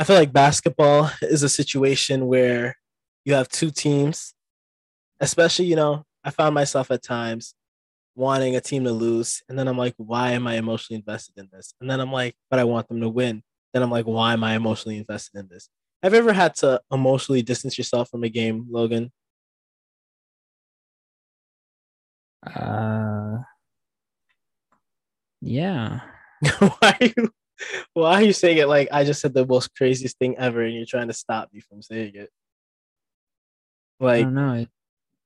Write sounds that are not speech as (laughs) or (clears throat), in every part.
I feel like basketball is a situation where you have two teams, especially, you know, I found myself at times wanting a team to lose. And then I'm like, why am I emotionally invested in this? And then I'm like, but I want them to win. Then I'm like, why am I emotionally invested in this? Have you ever had to emotionally distance yourself from a game, Logan? Uh, yeah. (laughs) why are you (laughs) why are you saying it like I just said the most craziest thing ever and you're trying to stop me from saying it? I Like don't know.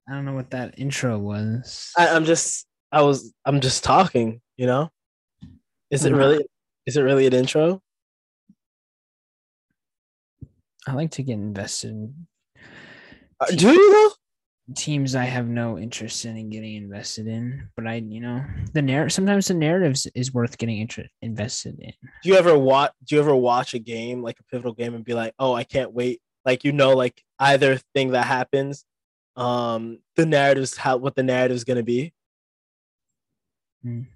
I don't know what that intro was. I, I'm just I was I'm just talking, you know? Is it Mhm. really is it really an intro? I like to get invested in Uh, Do you though? Teams I have no interest in getting invested in, but I, you know, the narrative sometimes the narratives is worth getting inter- invested in. Do you ever watch do you ever watch a game like a pivotal game and be like, oh I can't wait? Like you know, like either thing that happens, um, the narrative's how what the narrative's gonna be. Mm.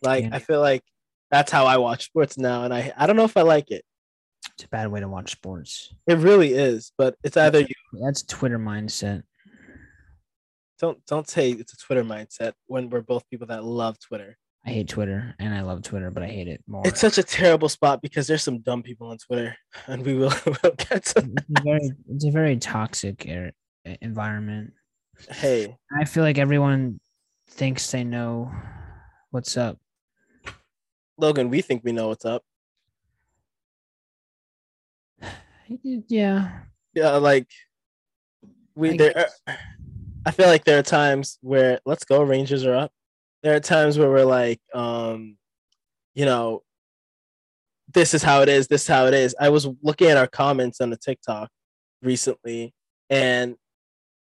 Like Yeah. I feel like that's how I watch sports now, and I I don't know if I like it. It's a bad way to watch sports. It really is, but it's either you That's Twitter mindset. Don't don't say it's a Twitter mindset when we're both people that love Twitter. I hate Twitter and I love Twitter, but I hate it more. It's such a terrible spot because there's some dumb people on Twitter, (laughs) and we will (laughs) we'll get to. it's a very, it's a very toxic air, environment. Hey, I feel like everyone thinks they know what's up. Logan, we think we know what's up. (sighs) Yeah, Yeah, like we I there. Are, I feel like there are times where let's go Rangers are up. There are times where we're like, um, you know, this is how it is. This is how it is. I was looking at our comments on the TikTok recently, and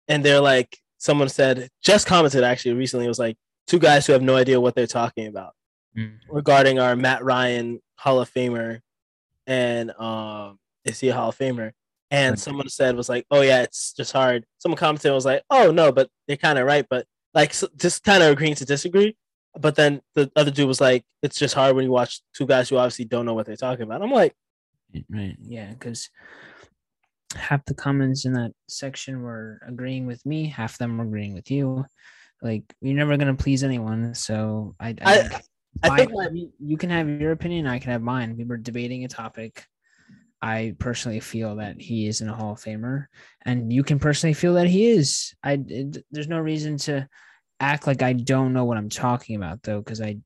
and they're like, someone said just commented actually recently. It was like two guys who have no idea what they're talking about Mm. regarding our Matt Ryan Hall of Famer, and um, is he a Hall of Famer? And Right. someone said was like, "Oh yeah, it's just hard." Someone commented and was like, "Oh no, but they're kind of right." But like, so, just kind of agreeing to disagree. But then the other dude was like, "It's just hard when you watch two guys who obviously don't know what they're talking about." I'm like, right. Yeah, because half the comments in that section were agreeing with me, half them were agreeing with you. Like you're never gonna please anyone, so I. I, I- think I think my- you- you can have your opinion, I can have mine. We were debating a topic. I personally feel that he isn't a Hall of Famer, and you can personally feel that he is. I it- there's no reason to act like I don't know what I'm talking about, though, because I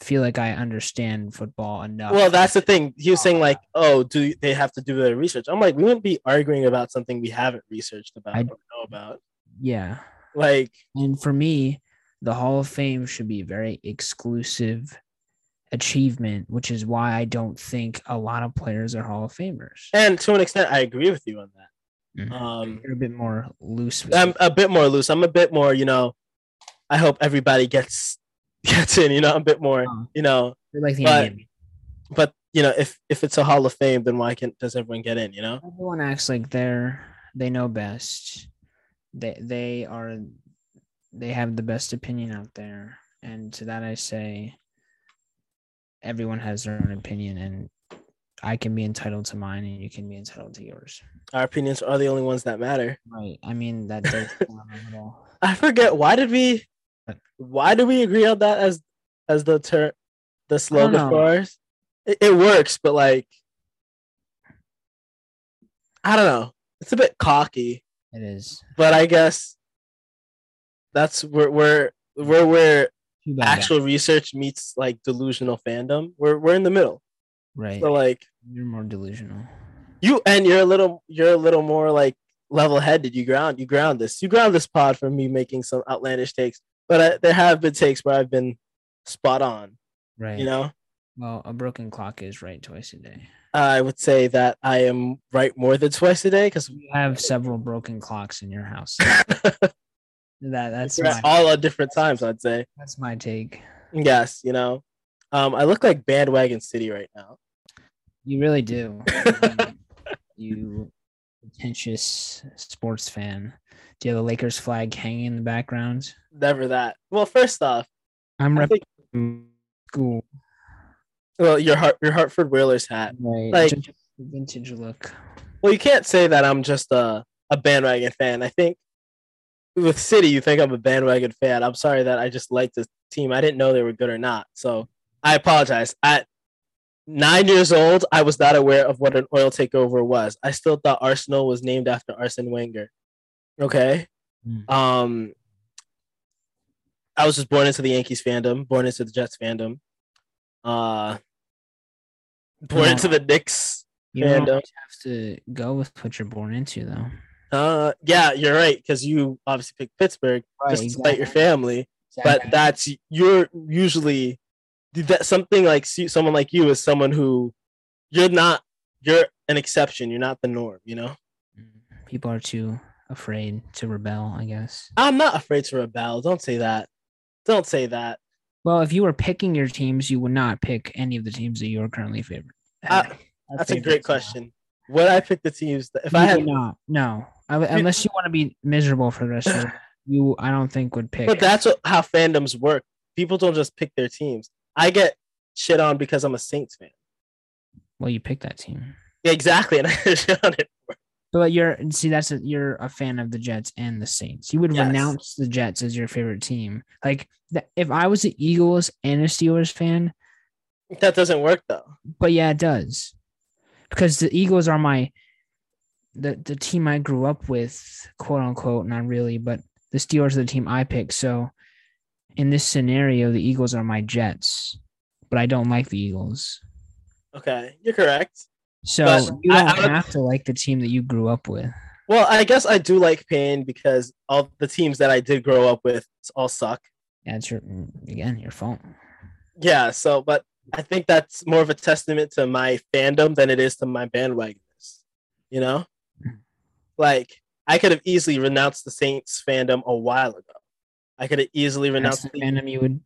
feel like I understand football enough. "Well, that's the thing." He was saying like, "Oh, do they have to do their research?" I'm like, "We wouldn't be arguing about something we haven't researched about I- or know about." yeah. Like, And for me, the Hall of Fame should be very exclusive achievement, which is why I don't think a lot of players are Hall of Famers. and to an extent, I agree with you on that. Mhm. Um, You're a bit more loose. With I'm a bit more loose. I'm a bit more, you know. I hope everybody gets (laughs) gets in. You know, I'm a bit more, Oh. you know. Like the but-. But you know, if if it's a Hall of Fame, then why can't does everyone get in? You know. Everyone acts like they're they know best. They they are they have the best opinion out there, and to that I say, everyone has their own opinion, and I can be entitled to mine, and you can be entitled to yours. Our opinions are the only ones that matter. Right. I mean that does sound a little. I forget why did we why do we agree on that as as the ter- the slogan for ours? It, it works, but like I don't know. It's a bit cocky, It is. but I guess that's where where where bad. Actual research meets like delusional fandom. We're we're in the middle. right. So like You're more delusional. you and you're a little you're a little more like level headed. You ground you ground this. You ground this pod from me making some outlandish takes. But I, there have been takes where I've been spot on. Right. You know, Well, a broken clock is right twice a day. I would say that I am right more than twice a day because You have several broken clocks in your house. (laughs) that that's my, all at different times. I'd say that's my take. yes. You know, um, I look like bandwagon city right now. You really do. (laughs) you, pretentious sports fan. Do you have a Lakers flag hanging in the background? Never that. Well, first off, I'm I think, school. well your Hart, your Hartford Whalers hat. Right. Like- Vintage look. Well, you can't say that I'm just a, a bandwagon fan. I think with City, you think I'm a bandwagon fan. I'm sorry that I just liked this team. I didn't know they were good or not. So I apologize. At nine years old, I was not aware of what an oil takeover was. I still thought Arsenal was named after Arsene Wenger. Okay. Mm. Um, I was just born into the Yankees fandom, born into the Jets fandom, uh, born No. into the Knicks You don't fandom. have to go with what you're born into, though. Uh, yeah, you're right because you obviously picked Pittsburgh just to spite your family, but that's you're usually that something like someone like you is someone who you're not you're an exception. You're not the norm. You know, people are too afraid to rebel. I guess. I'm not afraid to rebel. Don't say that. Don't say that. Well, if you were picking your teams, you would not pick any of the teams that you're currently favorite. Uh, That's a great question. Would I pick the teams that if You I had? not, no, I unless you want to be miserable for the rest of your (sighs) you, I don't think would pick. But that's what, how fandoms work. People don't just pick their teams. I get shit on because I'm a Saints fan. well, you pick that team. Yeah, exactly, and (laughs) I get shit on it. But you're see that's a, you're a fan of the Jets and the Saints. You would Yes. renounce the Jets as your favorite team. Like if I was the Eagles and a Steelers fan, That doesn't work though. but yeah, it does. Because the Eagles are my the the team I grew up with, quote unquote, not really, but the Steelers are the team I pick. So in this scenario, the Eagles are my Jets, but I don't like the Eagles. Okay, you're correct. So But you don't I would- have to like the team that you grew up with. Well, I guess I do like pain because all the teams that I did grow up with all suck. That's your mm, again your fault. Yeah, so but I think that's more of a testament to my fandom than it is to my bandwagonness. You know? Like I could have easily renounced the Saints fandom a while ago. I could have easily renounced the fandom you would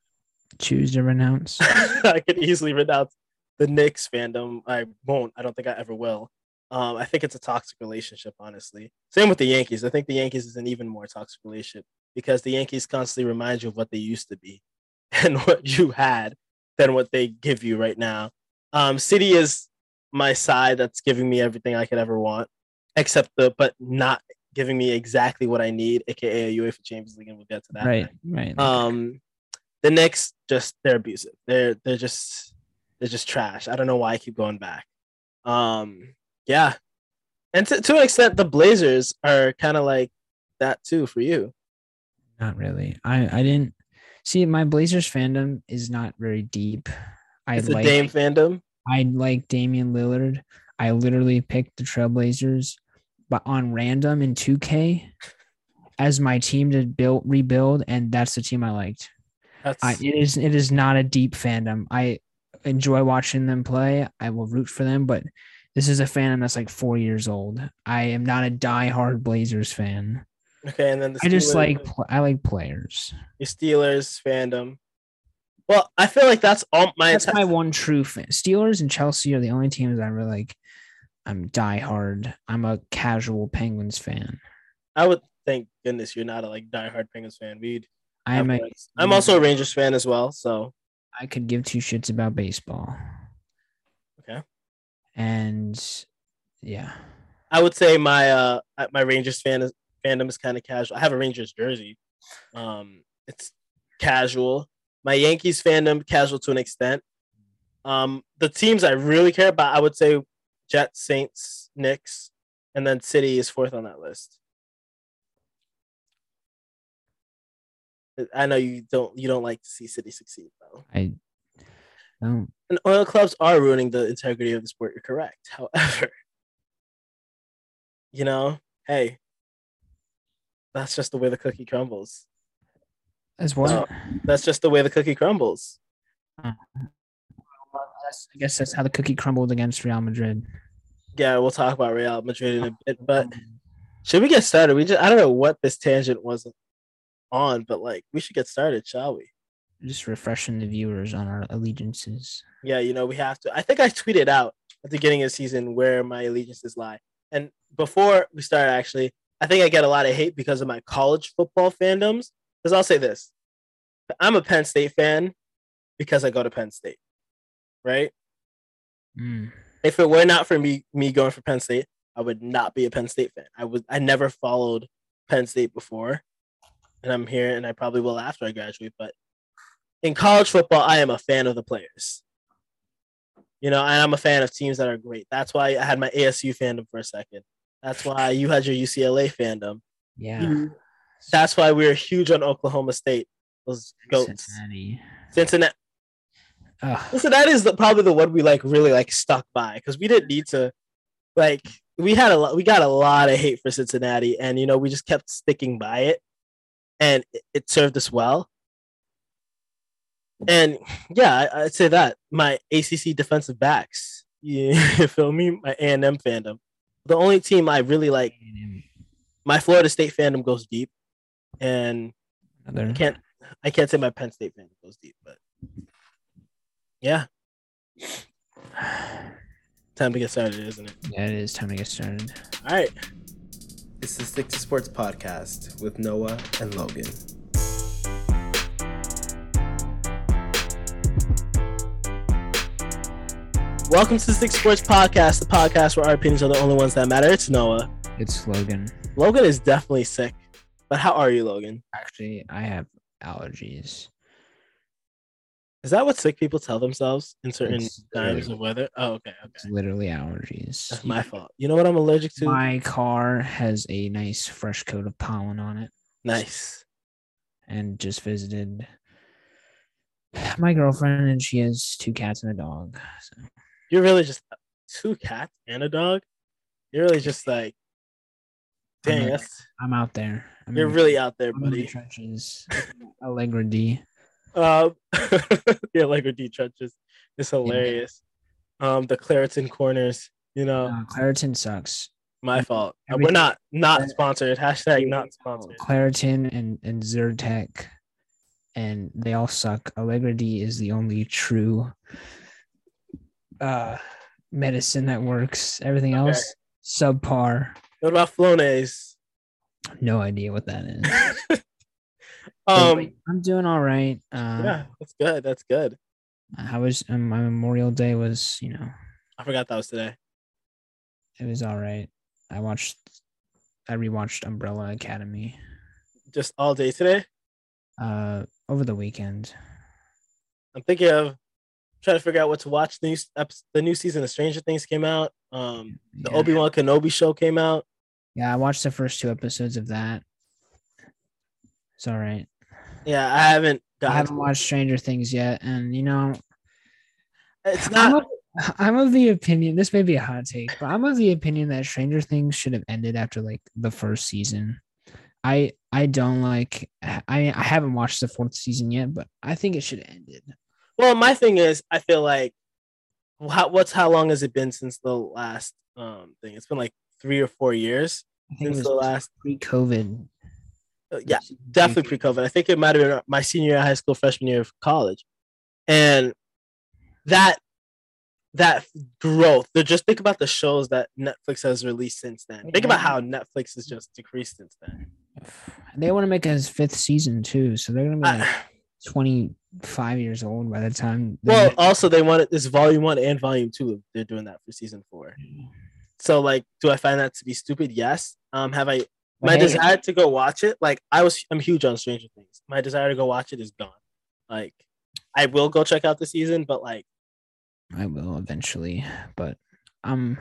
choose to renounce. (laughs) I could easily renounce the Knicks fandom. I won't. I don't think I ever will. Um, I think it's a toxic relationship, honestly. Same with the Yankees. I think the Yankees is an even more toxic relationship because the Yankees constantly remind you of what they used to be (laughs) and what you had than what they give you right now. Um, City is my side that's giving me everything I could ever want, except the but not giving me exactly what I need, aka a UEFA Champions League, and we'll get to that. right, right. Um, the Knicks just they're abusive. They're they're just they're just trash. I don't know why I keep going back. Um, yeah, and to, to an extent, the Blazers are kind of like that too for you. Not really. I I didn't see my Blazers fandom is not very deep. I It's like Dame fandom. I like Damian Lillard. I literally picked the Trailblazers, but on random in 2K as my team to build rebuild, and that's the team I liked. That's I, it is it is not a deep fandom. I enjoy watching them play. I will root for them, but this is a fandom that's like four years old. I am not a diehard Blazers fan. okay. And then the I just like I like players. your Steelers fandom. Well, I feel like that's all my. That's my one true fan. Steelers and Chelsea are the only teams I really like. I'm diehard. I'm a casual Penguins fan. I would thank goodness you're not a like diehard Penguins fan. We'd. I'm have a, friends. I'm also a Rangers fan as well. So I could give two shits about baseball. Okay. And yeah. I would say my uh my Rangers fan is, fandom is kind of casual. I have a Rangers jersey. Um, it's casual. My Yankees fandom casual to an extent. Um, the teams I really care about, I would say Jets, Saints, Knicks, and then City is fourth on that list. I know you don't you don't like to see City succeed though. I don't And oil clubs are ruining the integrity of the sport. You're correct. However, you know, hey, that's just the way the cookie crumbles. as well. That's just the way the cookie crumbles. That's- I guess that's how the cookie crumbled against Real Madrid. Yeah, we'll talk about Real Madrid in a bit, but um, should we get started? We just I don't know what this tangent was on, but like we should get started, shall we? just refreshing the viewers on our allegiances. Yeah, you know, we have to. I think I tweeted out at the beginning of the season where my allegiances lie. And before we start, actually, I think I get a lot of hate because of my college football fandoms. Because I'll say this I'm a Penn State fan because I go to Penn State, right? Mm. If it were not for me me going for Penn State, I would not be a Penn State fan. I was I never followed Penn State before, and I'm here, and I probably will after I graduate. But in college football, I am a fan of the players. You know, and I'm a fan of teams that are great. That's why I had my ASU fandom for a second. That's why you had your UCLA fandom. Yeah. That's why we were huge on Oklahoma State. Those goats. Cincinnati. Cincinnati. Ugh. Cincinnati is the, probably the one we like really like stuck by because we didn't need to like we had a lot we got a lot of hate for Cincinnati and you know we just kept sticking by it and it, it served us well. And yeah, I, I'd say that my ACC defensive backs, (laughs) you feel me? My A and M fandom. The only team I really like, my Florida State fandom goes deep, and I can't I can't say my Penn State fandom goes deep, but yeah, (sighs) time to get started, isn't it? Yeah, it is time to get started. All right. It's the Stick to Sports podcast with Noah and Logan. Welcome to the Stick to Sports podcast, the podcast where our opinions are the only ones that matter. It's Noah. It's Logan. Logan is definitely sick, but how are you, Logan? Actually, I have allergies. Is that what sick people tell themselves in certain It's times of weather? Oh, okay, It's okay. literally allergies. That's my fault. You know what I'm allergic to? My car has a nice fresh coat of pollen on it nice. and just visited my girlfriend and she has two cats and a dog. So You're really just two cats and a dog. You're really just like, I'm dang, like- I'm out there. I'm you're in- really out there, I'm buddy. trenches. Allegra D. Um, (laughs) yeah, like with D trenches, it's hilarious. Um, the Claritin corners, you know, Uh, Claritin sucks. my fault. Uh, We're not not sponsored. Hashtag not sponsored. Claritin and, and Zyrtec, and they all suck. Allegra D is the only true uh, medicine that works. Everything Okay. else, subpar. What about Flonase? No idea what that is. (laughs) Um, I'm doing all right. Uh, yeah, that's good. That's good. How was um, my Memorial Day? Was you know I forgot that was today. it was all right. I watched, I rewatched Umbrella Academy Just all day today. uh over the weekend. I'm thinking of trying to figure out what to watch. The new the new season of Stranger Things came out. Um, the Yeah. Obi Wan Kenobi show came out. Yeah, I watched the first two episodes of that. It's all right. Yeah, I haven't. I haven't watched Stranger Things yet, and you know, It's I'm not. of, I'm of the opinion. This may be a hot take, but I'm of the opinion that Stranger Things should have ended after like the first season. I I don't like. I I haven't watched the fourth season yet, but I think it should have ended. Well, my thing is, I feel like, how, what's how long has it been since the last um thing? It's been like three or four years I think it since the last. pre-COVID. Uh, yeah, definitely pre-COVID. I think it might have been my senior year high school, freshman year of college, and that that growth. Just think about the shows that Netflix has released since then. Think about how Netflix has just decreased since then. They want to make a fifth season too, so they're gonna be like I- 25 years old by the time. well, also they wanted this volume one and volume two. They're doing that for season four. So, like, do I find that to be stupid? Yes. Um, have I my Hey, desire to go watch it? Like, I was, I'm huge on Stranger Things. My desire to go watch it is gone. Like, I will go check out the season, but like, I will eventually, but um,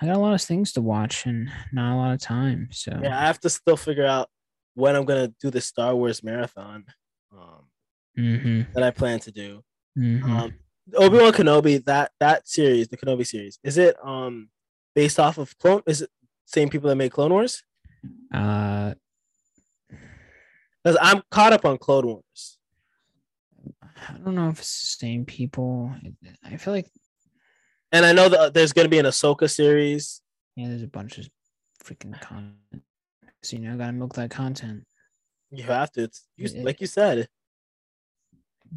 I got a lot of things to watch and not a lot of time. So yeah, I have to still figure out when I'm gonna do the Star Wars marathon um, Mhm, that I plan to do. mhm. Um, Obi Wan Kenobi, that that series, the Kenobi series, is it um based off of Clone? Is it same people that made Clone Wars? Uh, I'm caught up on Clone Wars. I don't know if it's the same people. I feel like And I know that there's going to be an Ahsoka series. yeah, there's a bunch of freaking content. So you know, I gotta milk that content. You have to. It's you, Yeah. like you said.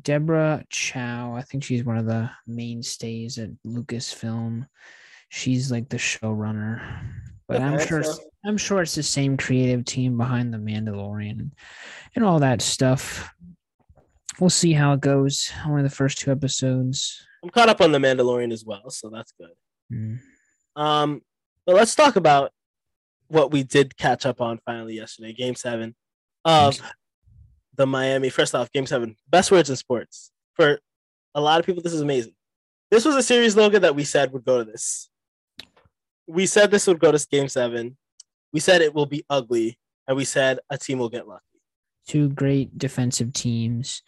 Deborah Chow, I think she's one of the mainstays at Lucasfilm. She's like the showrunner, but I'm sure so- I'm sure it's the same creative team behind the Mandalorian and all that stuff. We'll see how it goes. Only the first two episodes. I'm caught up on the Mandalorian as well, so that's good. Mm. Um, but let's talk about what we did catch up on finally yesterday, Game Seven of the Miami. First off, Game Seven, best words in sports for a lot of people. This is amazing. This was a series, Logan, that we said would go to this. We said this would go to Game Seven. We said it will be ugly, and we said a team will get lucky. Two great defensive teams,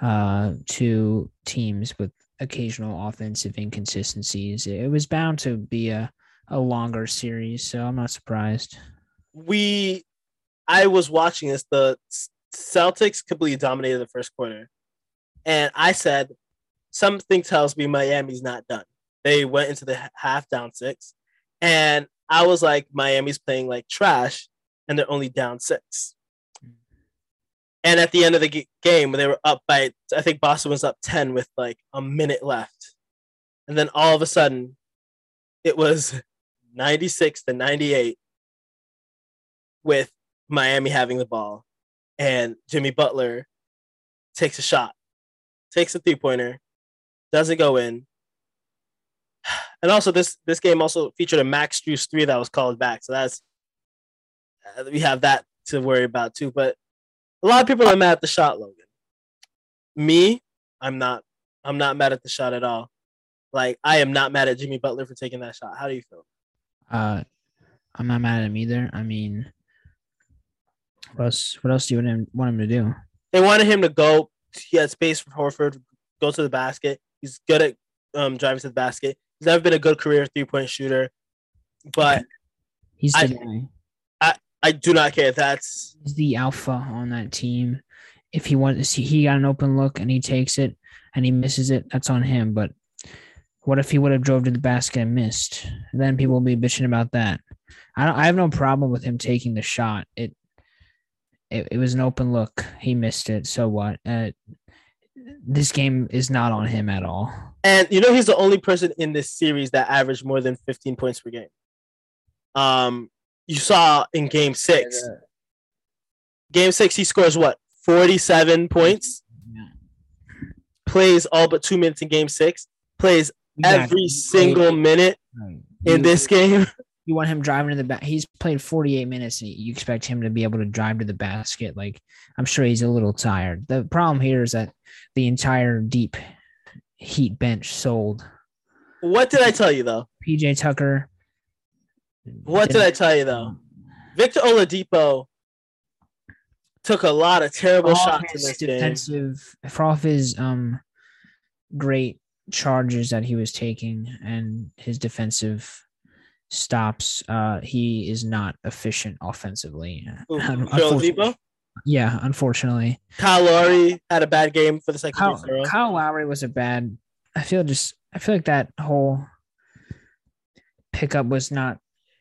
uh, two teams with occasional offensive inconsistencies. It was bound to be a, a longer series, so I'm not surprised. We, I was watching this. The Celtics completely dominated the first quarter, and I said something tells me Miami's not done. They went into the half down six, and I was like, Miami's playing like trash, and they're only down six. And at the end of the g- game, they were up by, I think Boston was up 10 with like a minute left. And then all of a sudden, it was (laughs) 96 to 98 with Miami having the ball. And Jimmy Butler takes a shot, takes a three pointer, doesn't go in. And also, this this game also featured a Max Strus three that was called back. So that's uh, we have that to worry about too. But a lot of people are mad at the shot, Logan. Me, I'm not. I'm not mad at the shot at all. Like I am not mad at Jimmy Butler for taking that shot. How do you feel? Uh, I'm not mad at him either. I mean, what else? What else do you want him, want him to do? They wanted him to go. He had space for Horford. Go to the basket. He's good at um, driving to the basket. He's never been a good career three point shooter, but He's the I- guy. I do not care. That's He's the alpha on that team. If he wants, to see, he got an open look and he takes it and he misses it. That's on him. But what if he would have drove to the basket and missed? Then people will be bitching about that. I don't, I have no problem with him taking the shot. It, it it was an open look. He missed it. So what? Uh, this game is not on him at all. and you know he's the only person in this series that averaged more than 15 points per game. Um, you saw in Game Six. Game Six, he scores what 47 points. Yeah. Plays all but two minutes in Game Six. Plays Exactly. every single minute Right. in this game. (laughs) you want him driving to the back. He's played 48 minutes. And you expect him to be able to drive to the basket. Like I'm sure he's a little tired. The problem here is that the entire deep heat bench sold. What did I tell you though? PJ Tucker. What did I tell you though? Victor Oladipo took a lot of terrible shots in his this game. defensive for all of his um great charges that he was taking and his defensive stops, uh, he is not efficient offensively. Unfortunately- Yeah, unfortunately. Kyle Lowry had a bad game for the second Kyle, week in a row. Kyle Lowry was a bad. I feel just. I feel like that whole pickup was not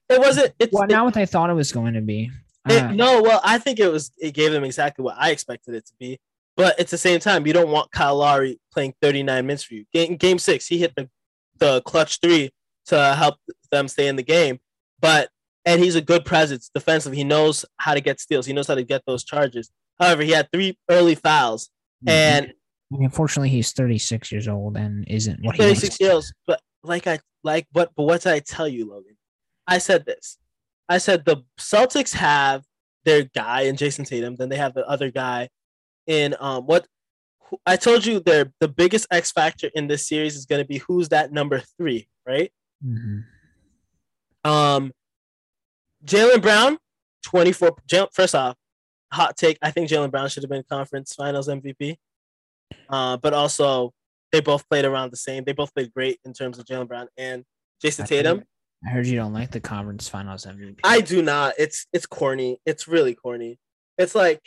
It wasn't. It's well, it- not what I thought it was going to be. It, Uh, no, well, I think it was. It gave them exactly what I expected it to be. But at the same time, you don't want Kyle Lowry playing 39 minutes for you. Game, game six, he hit the, the clutch three to help them stay in the game. But and he's a good presence defensively. He knows how to get steals. He knows how to get those charges. However, he had three early fouls and I mean, unfortunately, he's 36 years old and isn't what he 36 wants. steals. But like I like what? But what did I tell you, Logan? I said this. I said the Celtics have their guy in Jayson Tatum. Then they have the other guy in um what I told you their the biggest X factor in this series is going to be who's that number three, right? Mhm. Um, Jaylen Brown, 24. First off, hot take. I think Jaylen Brown should have been conference finals MVP. Uh, but also, they both played around the same. They both played great in terms of Jaylen Brown and Jayson I Tatum. heard- I heard you don't like the conference finals MVP. I do not. It's it's corny. It's really corny. It's like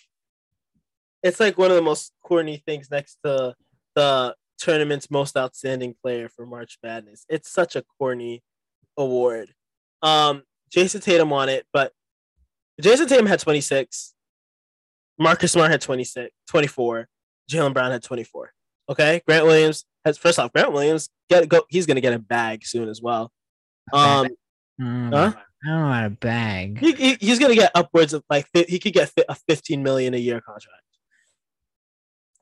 it's like one of the most corny things next to the tournament's most outstanding player for March Madness. It's such a corny award. Um Jayson Tatum won it, but Jayson Tatum had 26. Marcus Smart had 26, 24. Jaylen Brown had 24. Okay. Grant Williams has first off, Grant Williams get go he's gonna get a bag soon as well. Um Um, Huh? I don't how to bag. he, he, he's gonna get upwards of like he could get a 15 million a year contract.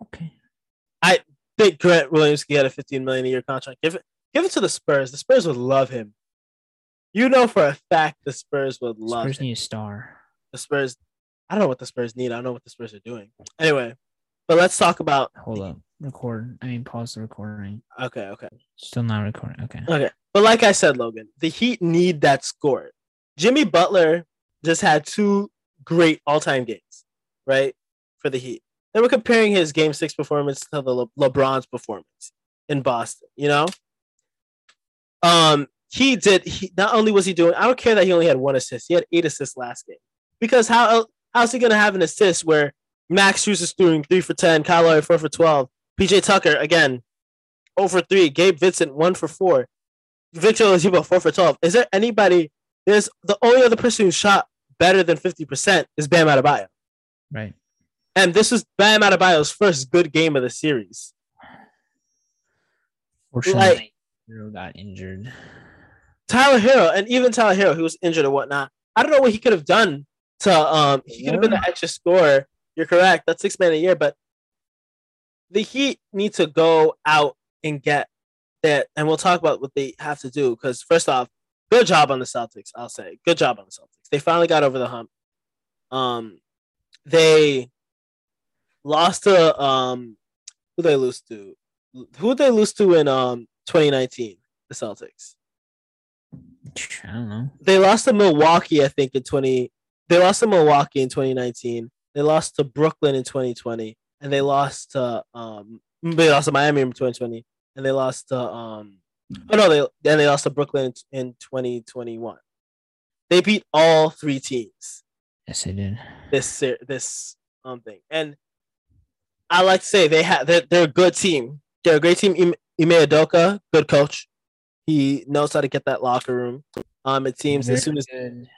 Okay. I think Grant Williams could get a 15 million a year contract. Give it, give it to the Spurs. The Spurs would love him. You know for a fact the Spurs would love Spurs him. need a star. the Spurs. I don't know what the Spurs need. I don't know what the Spurs are doing. Anyway, but let's talk about. Hold up. Record. I mean, pause the recording. Okay, okay. Still not recording. Okay. Okay. But like I said, Logan, the Heat need that score. Jimmy Butler just had two great all time games, right? For the Heat. They were comparing his game six performance to the Le- LeBron's performance in Boston, you know? Um, he did he not only was he doing, I don't care that he only had one assist, he had eight assists last game. Because how how's he gonna have an assist where Max is doing three for ten, Kyle Lowry four for twelve, PJ Tucker again, over three, Gabe Vincent one for four. Victor Oladipo four for twelve. Is there anybody? There's the only other person who shot better than fifty percent is Bam Adebayo, Right. and this is Bam Adebayo's first good game of the series. Fortunately, Herro got injured. Tyler Herro, and even Tyler Herro, who was injured or whatnot. I don't know what he could have done to. Um, he could have been the extra scorer. You're correct. That's six man a year, but the Heat need to go out and get that, and we'll talk about what they have to do. Because first off, good job on the Celtics. I'll say good job on the Celtics. They finally got over the hump. Um, they lost to um, who they lose to? Who they lose to in um 2019? The Celtics. I don't know. They lost to Milwaukee, I think, in 20. They lost to Milwaukee in 2019. They lost to Brooklyn in 2020, and they lost to um. They lost to Miami in 2020, and they lost to um. Oh no, they then they lost to Brooklyn in, in 2021. They beat all three teams Yes, they did. this this um thing, and I like to say they have they're, they're a good team. They're a great team. Ime Udoka, good coach. He knows how to get that locker room. Um, it seems very as soon as good,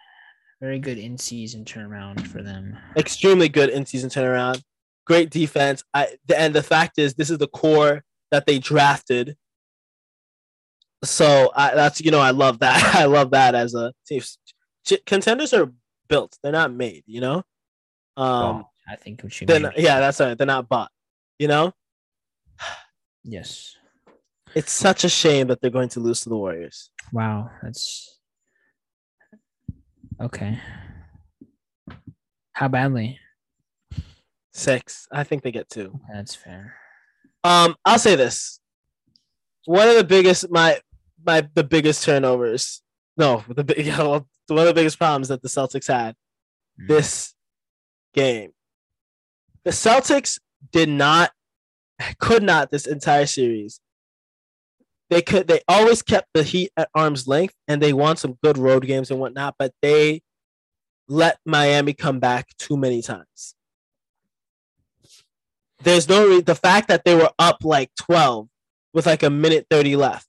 very good in season turnaround for them. extremely good in season turnaround. Great defense. I the, and the fact is, this is the core that they drafted. So I, that's you know I love that. (laughs) I love that as a team. Contenders are built; they're not made. You know. Um. I think what you mean. not, yeah, that's right. They're not bought. You know. Yes. It's such a shame that they're going to lose to the Warriors. Wow, that's okay. How badly? Six. I think they get two. That's fair. Um, I'll say this. One of the biggest my my the biggest turnovers. No, the big (laughs) one of the biggest problems that the Celtics had Mm. this game. The Celtics did not (laughs) could not this entire series. They could they always kept the heat at arm's length and they won some good road games and whatnot, but they let Miami come back too many times. There's no re- the fact that they were up like 12 with like a minute 30 left.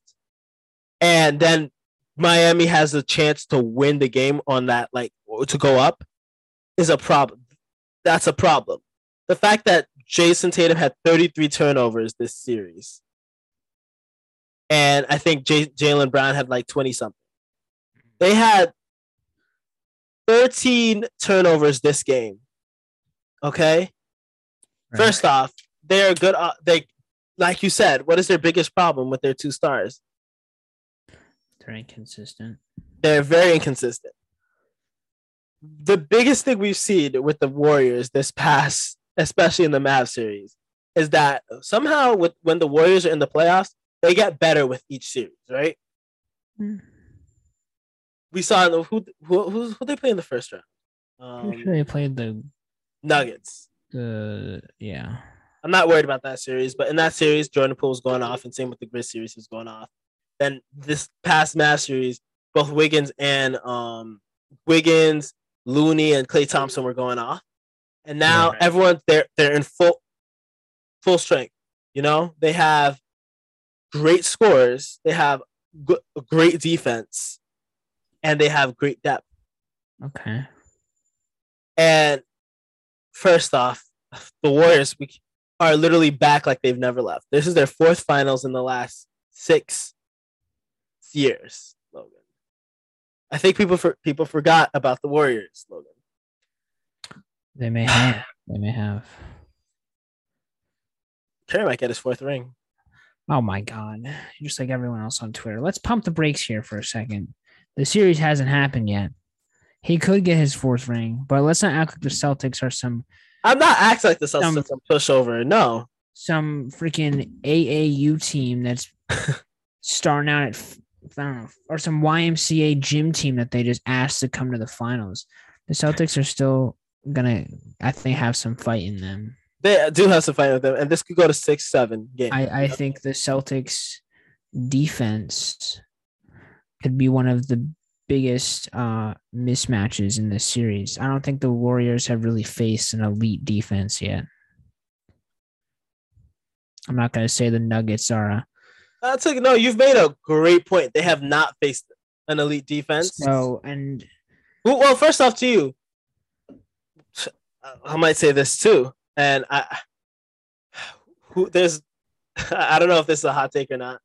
And then Miami has a chance to win the game on that like to go up is a problem. That's a problem. The fact that Jayson Tatum had 33 turnovers this series, and I think J- Jaylen Brown had like 20 something. They had 13 turnovers this game. Okay. Right. First off, they're good. Uh, they, like you said, what is their biggest problem with their two stars? they're inconsistent. They're very inconsistent. The biggest thing we've seen with the Warriors this past, especially in the Mavs series, is that somehow with when the Warriors are in the playoffs, they get better with each series, right? Mm. We saw who who who, who they play in the first round. Pretty Um, sure they played the Nuggets. the yeah. I'm not worried about that series, but in that series, Jordan Poole was going off, and same with the Grizz series was going off. Then this past Mavs series, both Wiggins and um Wiggins, Looney, and Klay Thompson were going off, and now Right. everyone they're they're in full full strength. You know, they have great scores, they have g- great defense, and they have great depth. Okay. And first off, the Warriors we are literally back like they've never left. This is their fourth finals in the last six years, Logan. I think people for people forgot about the Warriors, Logan. They may have. They may have. Curry might get his fourth ring. Oh my god. Just like everyone else on Twitter. Let's pump the brakes here for a second. The series hasn't happened yet. He could get his fourth ring, but let's not act like the Celtics are some I'm not acting like the Celtics Um, are some pushover. No, some freaking AAU team that's (laughs) starting out at I don't know, or some YMCA gym team that they just asked to come to the finals. The Celtics are still gonna, I think, have some fight in them. They do have some fight with them, and this could go to six, seven games. I, I think the Celtics defense could be one of the biggest uh, mismatches in this series. I don't think the Warriors have really faced an elite defense yet. I'm not going to say the Nuggets are a That's like no. You've made a great point. They have not faced an elite defense. so and well, first off, to you, I might say this too, and I, who there's, (laughs) I don't know if this is a hot take or not,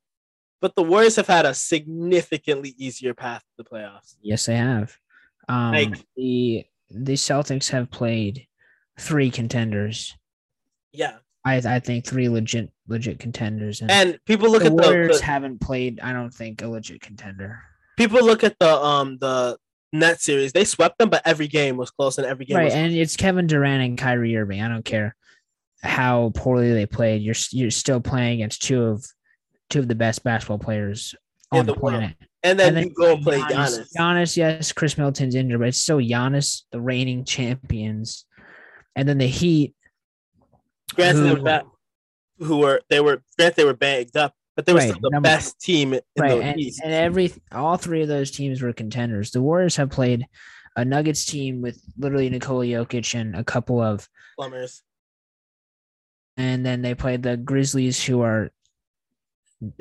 but the Warriors have had a significantly easier path to the playoffs. yes, they have. Um, Like- the the Celtics have played three contenders. Yeah, I I think three legit legit contenders, and, and people look the at the, Warriors the haven't played. I don't think a legit contender. people look at the um the net series. They swept them, but every game was close, and every game right, was and it's Kevin Durant and Kyrie Irving. I don't care how poorly they played. You're you're still playing against two of two of the best basketball players In on the, the world. planet. and then, And then you go and play Giannis. Giannis, yes, Khris Middleton's injured, but it's still Giannis, the reigning champions. And then the Heat, Granted, they who- were that, who were they were granted they were banged up, but they were Right, still the number- best team in right? the And, East. and every all three of those teams were contenders. The Warriors have played a Nuggets team with literally Nikola Jokic and a couple of Plumbers. and then they played the Grizzlies, who are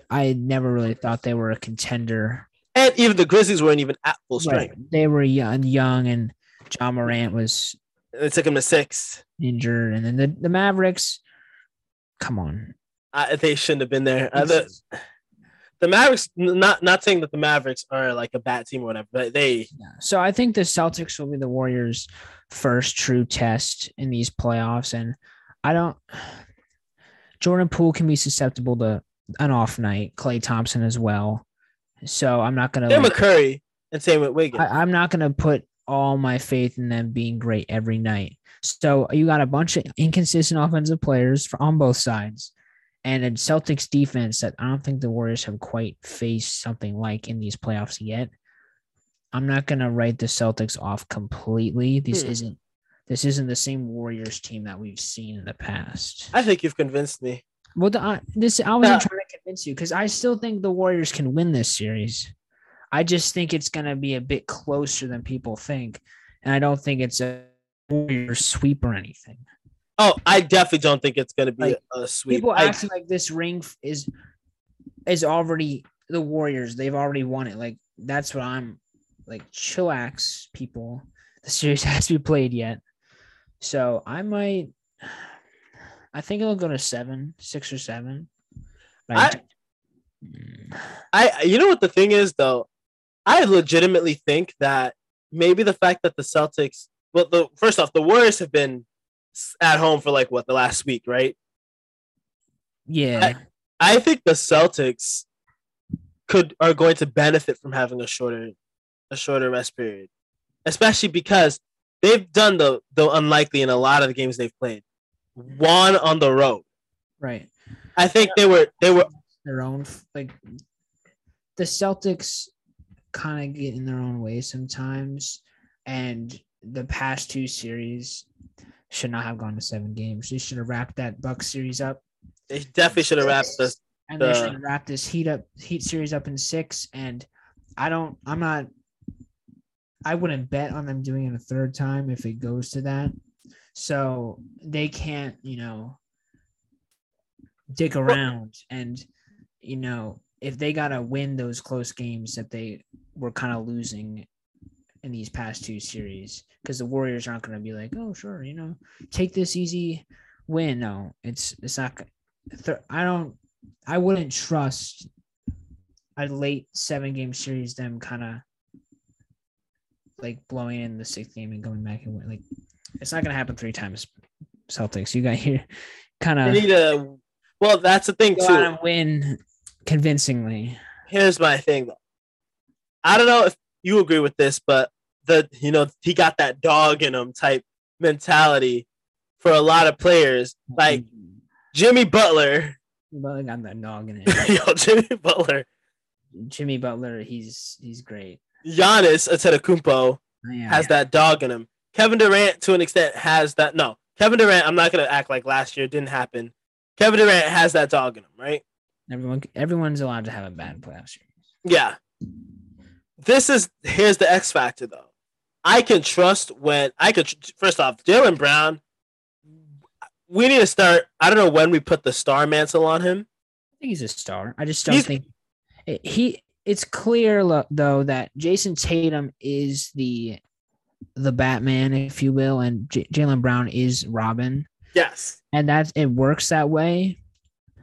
I never really thought they were a contender. And even the Grizzlies weren't even at full strength. Right. They were young, young, and Ja Morant was They took him to six. injured, and then the, the Mavericks. Come on, Uh, they shouldn't have been there. Uh, the, the Mavericks, not not saying that the Mavericks are like a bad team or whatever, but they Yeah. So I think the Celtics will be the Warriors' first true test in these playoffs, and I don't. Jordan Poole can be susceptible to an off night. Klay Thompson as well. So I'm not gonna. Tim like- McCurry and same with Wiggins. I, I'm not gonna put all my faith in them being great every night. So you got a bunch of inconsistent offensive players for, on both sides, and a Celtics defense that I don't think the Warriors have quite faced something like in these playoffs yet. I'm not gonna write the Celtics off completely. This Hmm. isn't this isn't the same Warriors team that we've seen in the past. I think you've convinced me. Well, the, I, this I wasn't Yeah. trying to convince you because I still think the Warriors can win this series. I just think it's going to be a bit closer than people think, and I don't think it's a Warrior sweep or anything. Oh, I definitely don't think it's going to be Like, a sweep. People I- acting like this ring is is already the Warriors. They've already won it. Like that's what I'm like. Chillax, people. The series (laughs) has to be played yet, so I might. I think it'll go to seven, six or seven. But I I- you know what the thing is though, I legitimately think that maybe the fact that the Celtics, well, the first off, the Warriors have been at home for like what the last week, right? yeah, I think the Celtics could are going to benefit from having a shorter a shorter rest period, especially because they've done the the unlikely in a lot of the games they've played. One on the road. right. I think they were they were Their own like the Celtics kind of get in their own way sometimes, and the past two series should not have gone to seven games. They should have wrapped that Buck series up, they definitely should have wrapped this. and they should have wrapped this Heat up Heat series up in six. And I don't. I'm not. I wouldn't bet on them doing it a third time if it goes to that. So they can't, you know, dick around and, you know, if they gotta win those close games that they were kind of losing in these past two series, because the Warriors aren't gonna be like, oh sure, you know, take this easy win. No, it's it's not. Th- I don't. I wouldn't trust a late seven game series them kind of like blowing in the sixth game and going back and win. Like it's not gonna happen three times. Celtics, you got here, (laughs) kind of need to Well, that's the thing Go too. out and win convincingly. Here's my thing though. I don't know if you agree with this, but the you know he got that dog in him type mentality for a lot of players. Like Jimmy Butler, Butler got that dog in (laughs) it. yo, Jimmy Butler, Jimmy Butler, he's he's great. Giannis Antetokounmpo oh, Yeah. has that dog in him. Kevin Durant, to an extent, has that. No, Kevin Durant. I'm not gonna act like last year didn't happen. Kevin Durant has that dog in him, right? Everyone, everyone's allowed to have a bad playoff series. Yeah. This is here's the X factor though. I can trust when I could first off Jaylen Brown. We need to start. I don't know when we put the star mantle on him. I think he's a star. I just don't He's- think eh, he. It's clear though that Jayson Tatum is the the Batman, if you will, and J- Jaylen Brown is Robin, Yes, and that it works that way.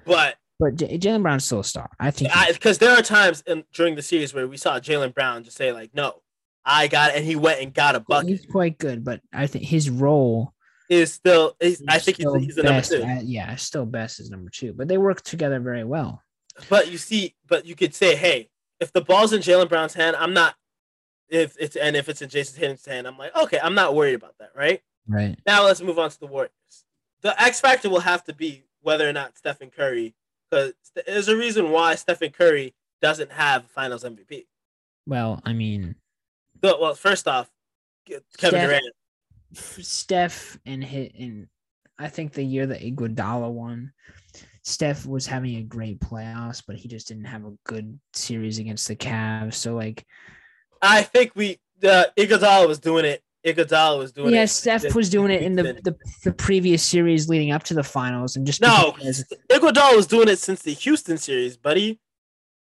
but But J- Jaylen Brown's still a star. I think. because there are times in during the series where we saw Jaylen Brown just say like, "No, I got," it, and he went and got a bucket. he's quite good, but I think his role. Is still, is, I think he's, still he's the number two. at- yeah, still best is number two, but they work together very well. But you see, but you could say, hey, if the ball's in Jaylen Brown's hand, I'm not. If it's and if it's in Jayson Tatum's hand, I'm like, okay, I'm not worried about that, right? Right. Now let's move on to the Warriors. The X factor will have to be whether or not Stephen Curry, because there's a reason why Stephen Curry doesn't have Finals MVP. Well, I mean, So, well, first off, Kevin Steph- Durant. Steph and hit and I think the year that Iguodala won, Steph was having a great playoffs, but he just didn't have a good series against the Cavs. So like, I think we the Iguodala was doing it. Iguodala was doing yeah, it. Steph was doing it in the, the the previous series leading up to the finals, and just No, because- Iguodala was doing it since the Houston series, buddy.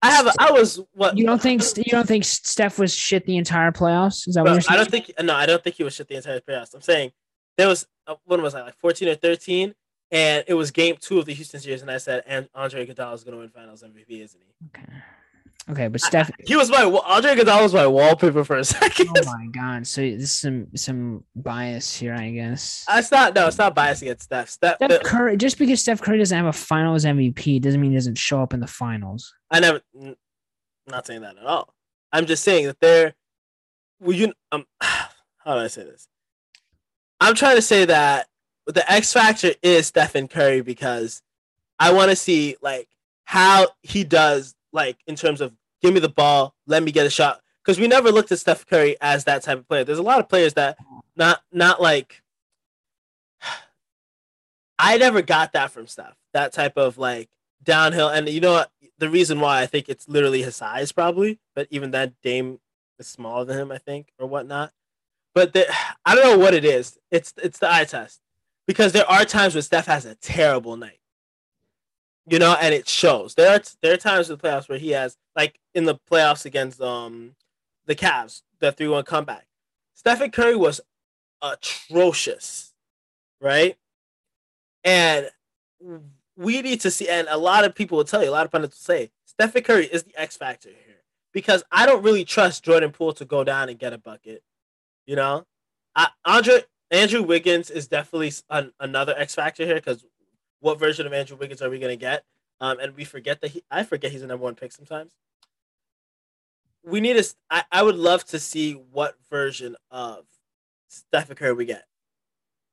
I have. I was what? you don't think you don't think Steph was shit the entire playoffs? Is that Bro, what you're saying? I don't think. No, I don't think he was shit the entire playoffs. I'm saying there was uh, when was I like 14 or 13, and it was game two of the Houston series, and I said, and Andre Iguodala is going to win Finals MVP, isn't he? Okay. Okay, but Steph. He was my Andre Iguodala was my wallpaper for a (laughs) second. oh my god! So this is some some bias here, I guess. It's not. No, it's not bias against Steph. Steph. Steph Curry, just because Steph Curry doesn't have a Finals MVP doesn't mean he doesn't show up in the finals. I never. n- Not saying that at all. I'm just saying that they're. Well, you. Um. (sighs) How do I say this? I'm trying to say that the X factor is Stephen Curry because I want to see like how he does like in terms of give me the ball, let me get a shot. Because we never looked at Steph Curry as that type of player. There's a lot of players that not not like. (sighs) I never got that from Steph. That type of like downhill, and you know what? The reason why I think it's literally his size, probably. But even that Dame is smaller than him, I think, or whatnot. But the, (sighs) I don't know what it is. It's it's the eye test because there are times when Steph has a terrible night, you know, and it shows. There are there are times in the playoffs where he has like in the playoffs against um the Cavs, the three one comeback. Stephen Curry was atrocious, right? And we need to see, and a lot of people will tell you, a lot of pundits will say, Stephen Curry is the X factor here because I don't really trust Jordan Poole to go down and get a bucket. You know, I, Andre Andrew Wiggins is definitely an, another X factor here because what version of Andrew Wiggins are we gonna get? Um, and we forget that he, I forget he's a number one pick sometimes. We need to. I, I would love to see what version of Stephen Curry we get,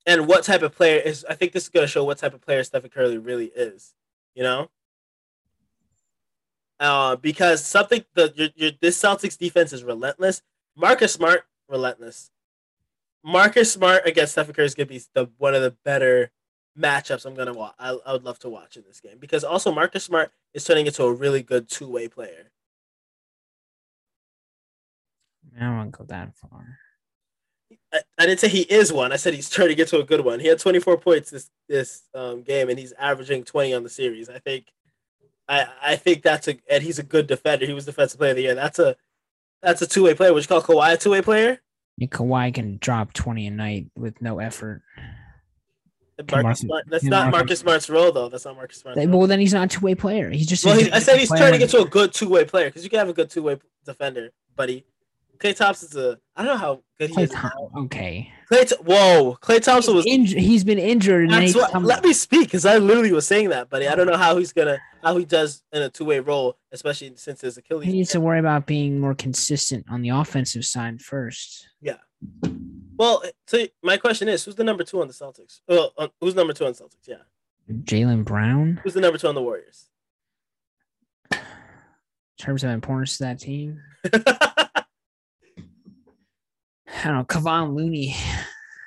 and what type of player is. I think this is gonna show what type of player Stephen Curry really is. You know. Uh, because something the your, your this Celtics defense is relentless. Marcus Smart relentless. Marcus Smart against Stephen Curry is gonna be the one of the better matchups I'm gonna watch. I, I would love to watch in this game because also Marcus Smart is turning into a really good two way player. I won't go that far. I, I didn't say he is one. I said he's turning into a good one. He had 24 points this this um, game, and he's averaging 20 on the series. I think, I I think that's a and he's a good defender. He was defensive player of the year. That's a that's a two way player. Would you call Kawhi a two way player? Yeah, Kawhi can drop twenty a night with no effort. Marcus Marcus- Smart. That's not Marcus- Marcus Smart's role though. That's not Marcus Smart's. role. Well, then he's not a two way player. He's just. Well, a he, I said he's player turning when- into a good two way player because you can have a good two way defender, buddy. Klay Thompson's a. I don't know how good he Klay is. now. Thom- okay. Klay, Th- whoa, Klay Thompson was. Inj- he's been injured. And That's what, come- let me speak because I literally was saying that, buddy. I don't know how he's gonna how he does in a two way role, especially since his Achilles. he needs to worry about being more consistent on the offensive side first. Well, so my question is, who's the number two on the Celtics? Well, uh, who's number two on the Celtics? Yeah, Jaylen Brown, who's the number two on the Warriors? in (sighs) terms of importance to that team, (laughs) I don't know. Kevon Looney. (sighs)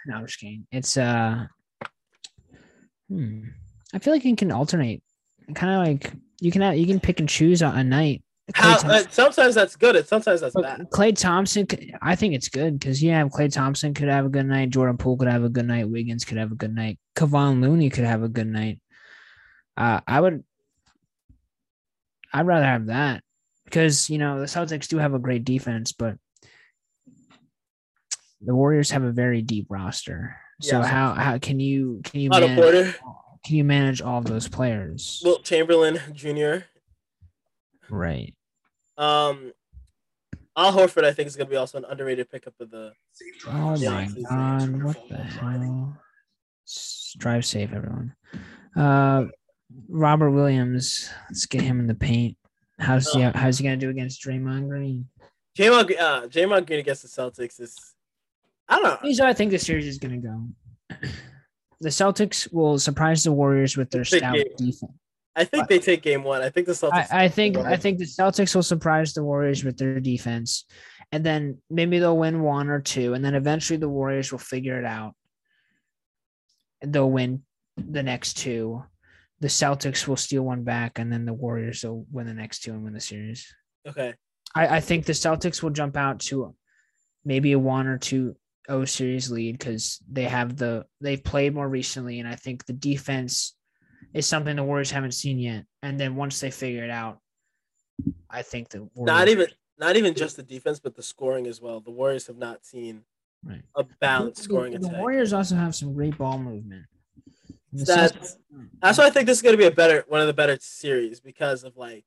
No, I'm just kidding. It's uh, hmm. I feel like you can alternate. Kind of like you can have, you can pick and choose on a night. How, uh, sometimes that's good. and Sometimes that's bad. Klay Thompson, I think it's good because yeah, Klay Thompson could have a good night. Jordan Poole could have a good night. Wiggins could have a good night. Kevon Looney could have a good night. Uh, I would, I'd rather have that because you know the Celtics do have a great defense, but the Warriors have a very deep roster. So Yeah. how how can you can you Otto manage, can you manage all those players? Wilt Chamberlain Jr. right. Um, Al Horford, I think is gonna be also an underrated pickup of the. Oh Yeah, my god, what the hell? Drive safe, everyone. Uh, Robert Williams, let's get him in the paint. How's he? How's he gonna do against Draymond Green? Draymond, Green- uh, Draymond Green against the Celtics is. I don't know. Here's how I think the series is gonna go. (clears throat) The Celtics will surprise the Warriors with their stout game. defense. I think they take game one. I think the Celtics. I, I think I think the Celtics will surprise the Warriors with their defense, and then maybe they'll win one or two, and then eventually the Warriors will figure it out. They'll win the next two. The Celtics will steal one back, and then the Warriors will win the next two and win the series. okay. I, I think the Celtics will jump out to maybe a one or two O series lead because they have the they've played more recently, and I think the defense is something the Warriors haven't seen yet. And then once they figure it out, I think the Warriors, Not even not even just the defense, but the scoring as well. The Warriors have not seen Right. a balanced The- scoring The, attack. Warriors also have some great ball movement. That's- That's why I think this is going to be a better one of the better series because of like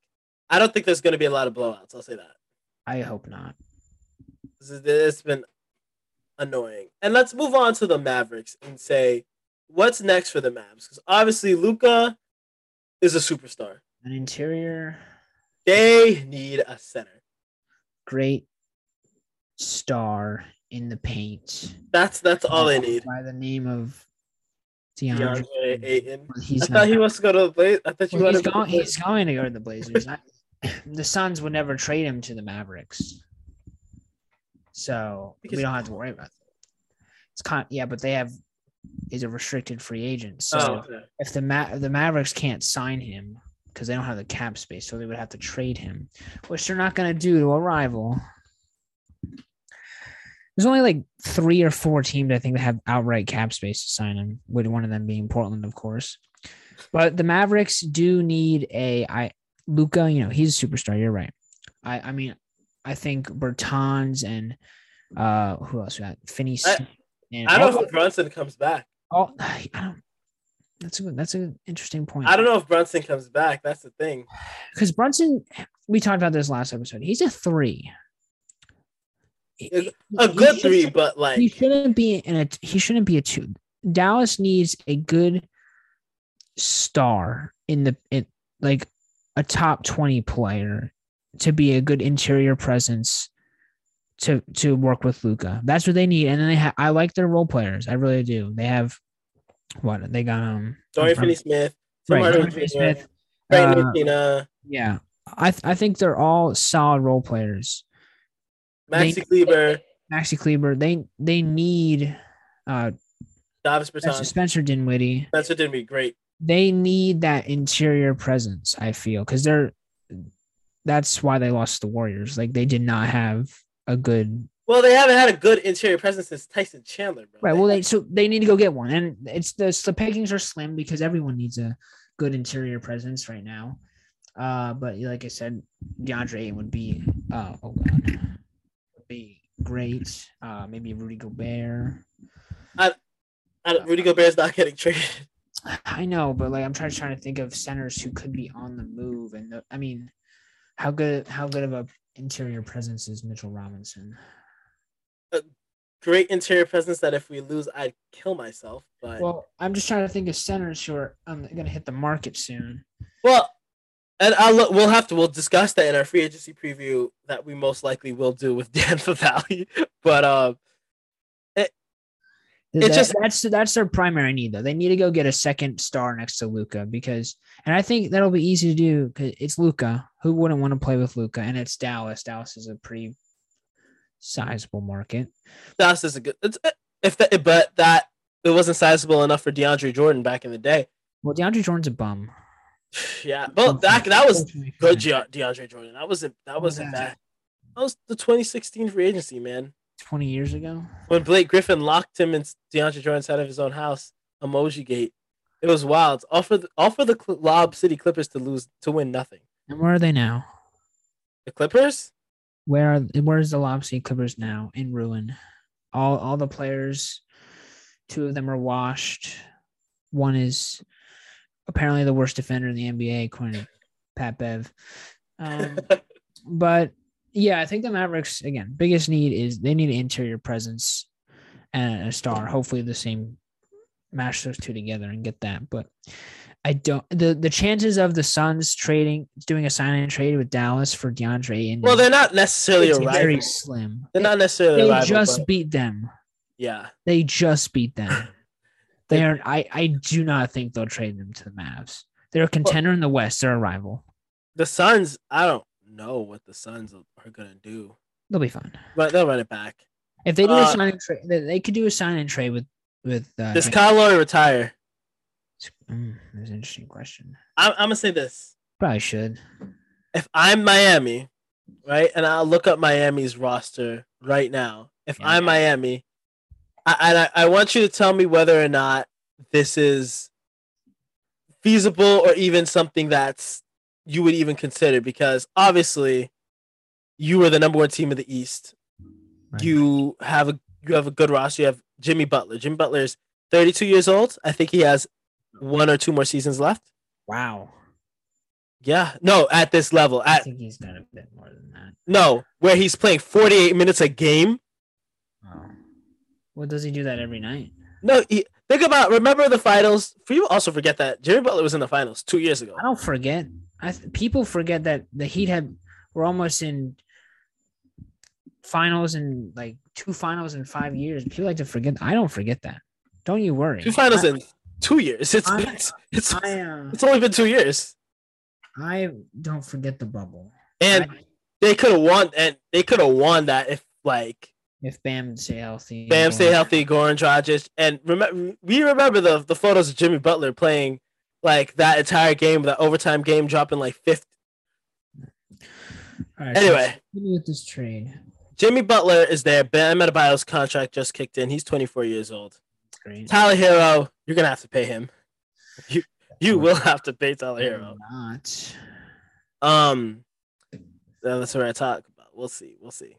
I don't think there's going to be a lot of blowouts. I'll say that. I hope not. This is, it's been annoying. And let's move on to the Mavericks and say what's next for the Mavs because obviously Luka is a superstar. An interior They need a center. great star in the paint. That's that's all they need. By the name of DeAndre. DeAndre Ayton. I thought not. he wants to go to the Blazers. I thought you well, he's, going, he's going to go to the Blazers. I, (clears throat) the Suns would never trade him to the Mavericks. So Because- we don't have to worry about that. It's kind yeah, but they have is a restricted free agent. So Oh, okay. if the Ma- the Mavericks can't sign him because they don't have the cap space, so they would have to trade him, which they're not going to do to a rival. There's only like three or four teams I think that have outright cap space to sign him, with one of them being Portland, of course. But the Mavericks do need a I Luka. You know he's a superstar. You're right. I I mean I think Bertans and uh who else we got Finney. I- and I don't know if Brunson comes back. all- oh, (sighs) I don't. That's a good, that's an interesting point. I don't know if Brunson comes back. That's the thing. (sighs) because Brunson, we talked about this last episode. He's a three. It's A good three, but like He shouldn't be in a. He shouldn't be a two. Dallas needs a good star in the in like a top twenty player to be a good interior presence to to work with Luka. That's what they need. And then they have. I like their role players. I really do. They have what they got. Um, Dorian Finney-Smith, Tim right, Brandon uh, Yeah, I th- I think they're all solid role players. Maxi they- Kleber, Maxi Kleber, they they need uh Davis Spencer. Spencer Dinwiddie. Spencer didn't great. They need that interior presence. I feel because they're that's why they lost the Warriors. Like they did not have a good Well, they haven't had a good interior presence since Tyson Chandler, bro. right. Well, they so they need to go get one, and it's the the pickings are slim because everyone needs a good interior presence right now. Uh, but like I said, DeAndre Ayton would be uh oh god, would be great. Uh, maybe Rudy Gobert. I don't- Rudy Gobert's not getting traded. (sighs) I know, but like I'm trying trying to think of centers who could be on the move, and the, I mean, how good how good of a interior presence is Mitchell Robinson. A great interior presence that if we lose, I'd kill myself. But well, I'm just trying to think of centers who are um, going to hit the market soon. Well, and I'll look, we'll have to we'll discuss that in our free agency preview that we most likely will do with (laughs) Dan Valley. But um, Th- It that- just- that's that's their primary need though. They need to go get a second star next to Luka because, and I think that'll be easy to do because it's Luka. Who wouldn't want to play with Luka? And it's Dallas. Dallas is a pretty sizable market. Dallas is a good. It's, if that, but that it wasn't sizable enough for DeAndre Jordan back in the day. Well, DeAndre Jordan's a bum. (sighs) Yeah, well, that that was good. DeAndre Jordan. That wasn't that was wasn't that? bad. That was the 2016 free agency, man. Twenty years ago. When Blake Griffin locked him in DeAndre Jordan's out of his own house, emoji gate. It was wild. All for the, all for the Cl- Lob City Clippers to lose to win nothing. And where are they now? The Clippers. Where are where's the Lob City Clippers now? In ruin. All all the players, two of them are washed. One is apparently the worst defender in the NBA, according to Pat Bev. Um, (laughs) but yeah, I think the Mavericks again biggest need is they need an interior presence and a star. Hopefully, the same mash those two together and get that. But I don't the the chances of the Suns trading doing a sign and trade with Dallas for DeAndre and well, they're not necessarily a it's very rival. slim. They're not necessarily a They rival. just but beat them. yeah. They just beat them. (laughs) They are. I I do not think they'll trade them to the Mavs. They're a contender in the West. They're a rival. The Suns. I don't know what the Suns are gonna do, They'll be fine. but they'll run it back. If they do a Uh, sign and trade, they, could do a sign and trade with with. Uh, Does Kyle Lowry retire? Mm, that's an interesting question. I'm, I'm gonna say this. Probably should. if I'm Miami, right, and I'll look up Miami's roster right now. If Yeah. I'm Miami, I, and I, I want you to tell me whether or not this is feasible or even something that's you would even consider because obviously you were the number one team of the East. Right. You have a you have a good roster. You have Jimmy Butler. Jimmy Butler is 32 years old. I think he has one or two more seasons left. Wow. Yeah, no, at this level, I think he's got a bit more than that. No, where he's playing 48 minutes a game. Oh. Well, does he do that every night? No, he, think about remember the finals. For you also forget that Jimmy Butler was in the finals two years ago. I don't forget. I th- people forget that the Heat had were almost in finals in like two finals in five years. People like to forget. I don't forget that. Don't you worry. Two finals I, in two years. It's I- it's it's, I, uh, it's only been two years, I don't forget the bubble. and they could have won. And they could have won that if like if Bam stay healthy, Bam stay healthy, Goran Dragic, and remember we remember the the photos of Jimmy Butler playing like that entire game, that overtime game, dropping like fifth. All right, so Anyway. continue with this trade. Jimmy Butler is there. Bam Adebayo's contract just kicked in. He's 24 years old. Great. Tyler Herro, you're gonna have to pay him. You you will have to pay Tyler Herro. Not. Um, that's what I talk about. We'll see. We'll see.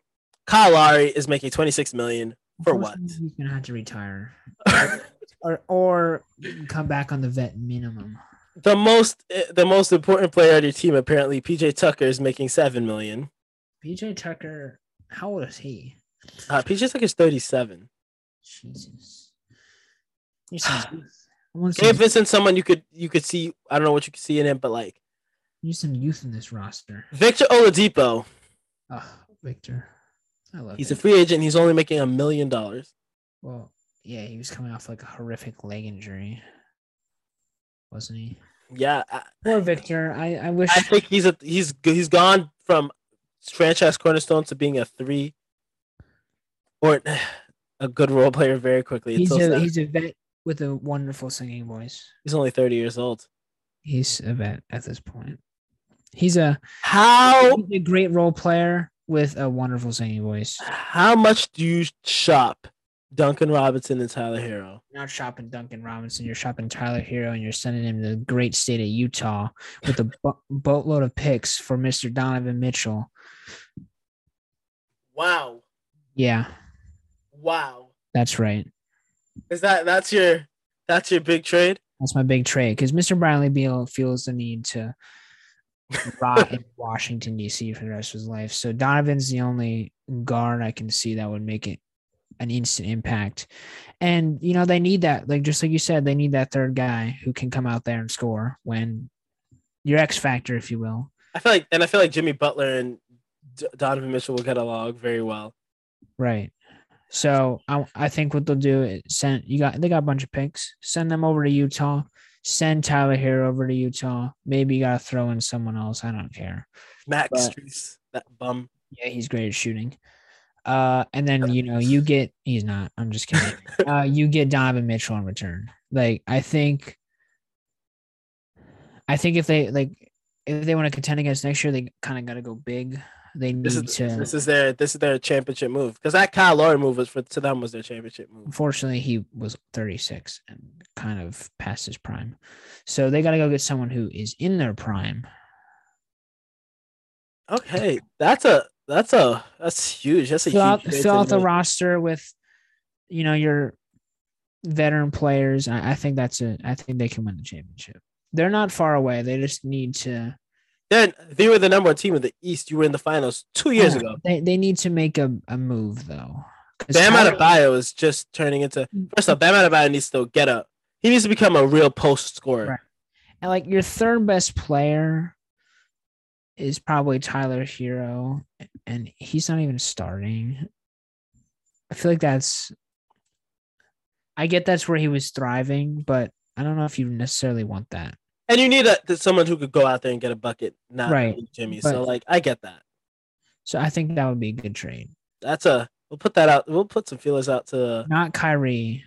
Kyle Lowry is making 26 million for what? He's gonna have to retire, (laughs) or or come back on the vet minimum. the most the most important player on your team apparently PJ Tucker is making seven million. PJ Tucker, how old is he? Uh, PJ Tucker's 37. Jesus. You sound (sighs) I want some, Gabe Vincent's someone you could you could see. I don't know what you could see in him, but like need some youth in this roster. Victor Oladipo, Oh, Victor. I love he's it. a free agent. He's only making a million dollars. well, yeah, he was coming off like a horrific leg injury. Wasn't he? Yeah, I, Poor Victor. I, I wish I think he's a he's he's gone from franchise cornerstone to being a three or (sighs) a good role player very quickly. He's a he's a vet with a wonderful singing voice. he's only 30 years old. He's a vet at this point. He's a How he's a great role player with a wonderful singing voice. how much do you shop Duncan Robinson and Tyler Herro? You're not shopping Duncan Robinson. You're shopping Tyler Herro, and you're sending him to the great state of Utah with a bo- boatload of picks for Mr. Donovan Mitchell. Wow, Yeah, wow. that's right. Is that that's your that's your big trade? That's my big trade because Mr. Bradley Beal feels the need to rot in (laughs) Washington D.C. for the rest of his life. So Donovan's the only guard I can see that would make it an instant impact. And you know they need that, like just like you said, they need that third guy who can come out there and score when your X factor, if you will. I feel like, and I feel like Jimmy Butler and Donovan Mitchell will get along very well. Right. So I, I think what they'll do is send you got they got a bunch of picks. Send them over to Utah. Send Tyler Herro over to Utah. Maybe you gotta throw in someone else. I don't care. Max Strus, that bum. Yeah, he's great at shooting. Uh, and then you know you get he's not. I'm just kidding. (laughs) uh, you get Donovan Mitchell in return. Like I think, I think if they like if they want to contend against next year, they kind of got to go big. They need This is to. this is their this is their championship move because that Kyle Lowry move was for to them was their championship move. Unfortunately, he was 36 and kind of past his prime. So they got to go get someone who is in their prime. Okay, that's a that's a that's huge. That's a Fill huge. trade fill out the roster with, you know, your veteran players. I, I think that's a. I think they can win the championship. They're not far away. They just need to. Then they were the number one team in the East. You were in the finals two years Oh, ago. They they need to make a, a move though. Bam Kyrie- Adebayo is just turning into. First off, Bam Adebayo needs to get up. He needs to become a real post scorer. Right. and like your third best player is probably Tyler Herro, and he's not even starting. I feel like that's. I get that's where he was thriving, but I don't know if you necessarily want that. And you need a, someone who could go out there and get a bucket, not Right, Jimmy. but- so like, I get that. So I think that would be a good trade. That's a. We'll put that out. We'll put some feelers out to. Not Kyrie.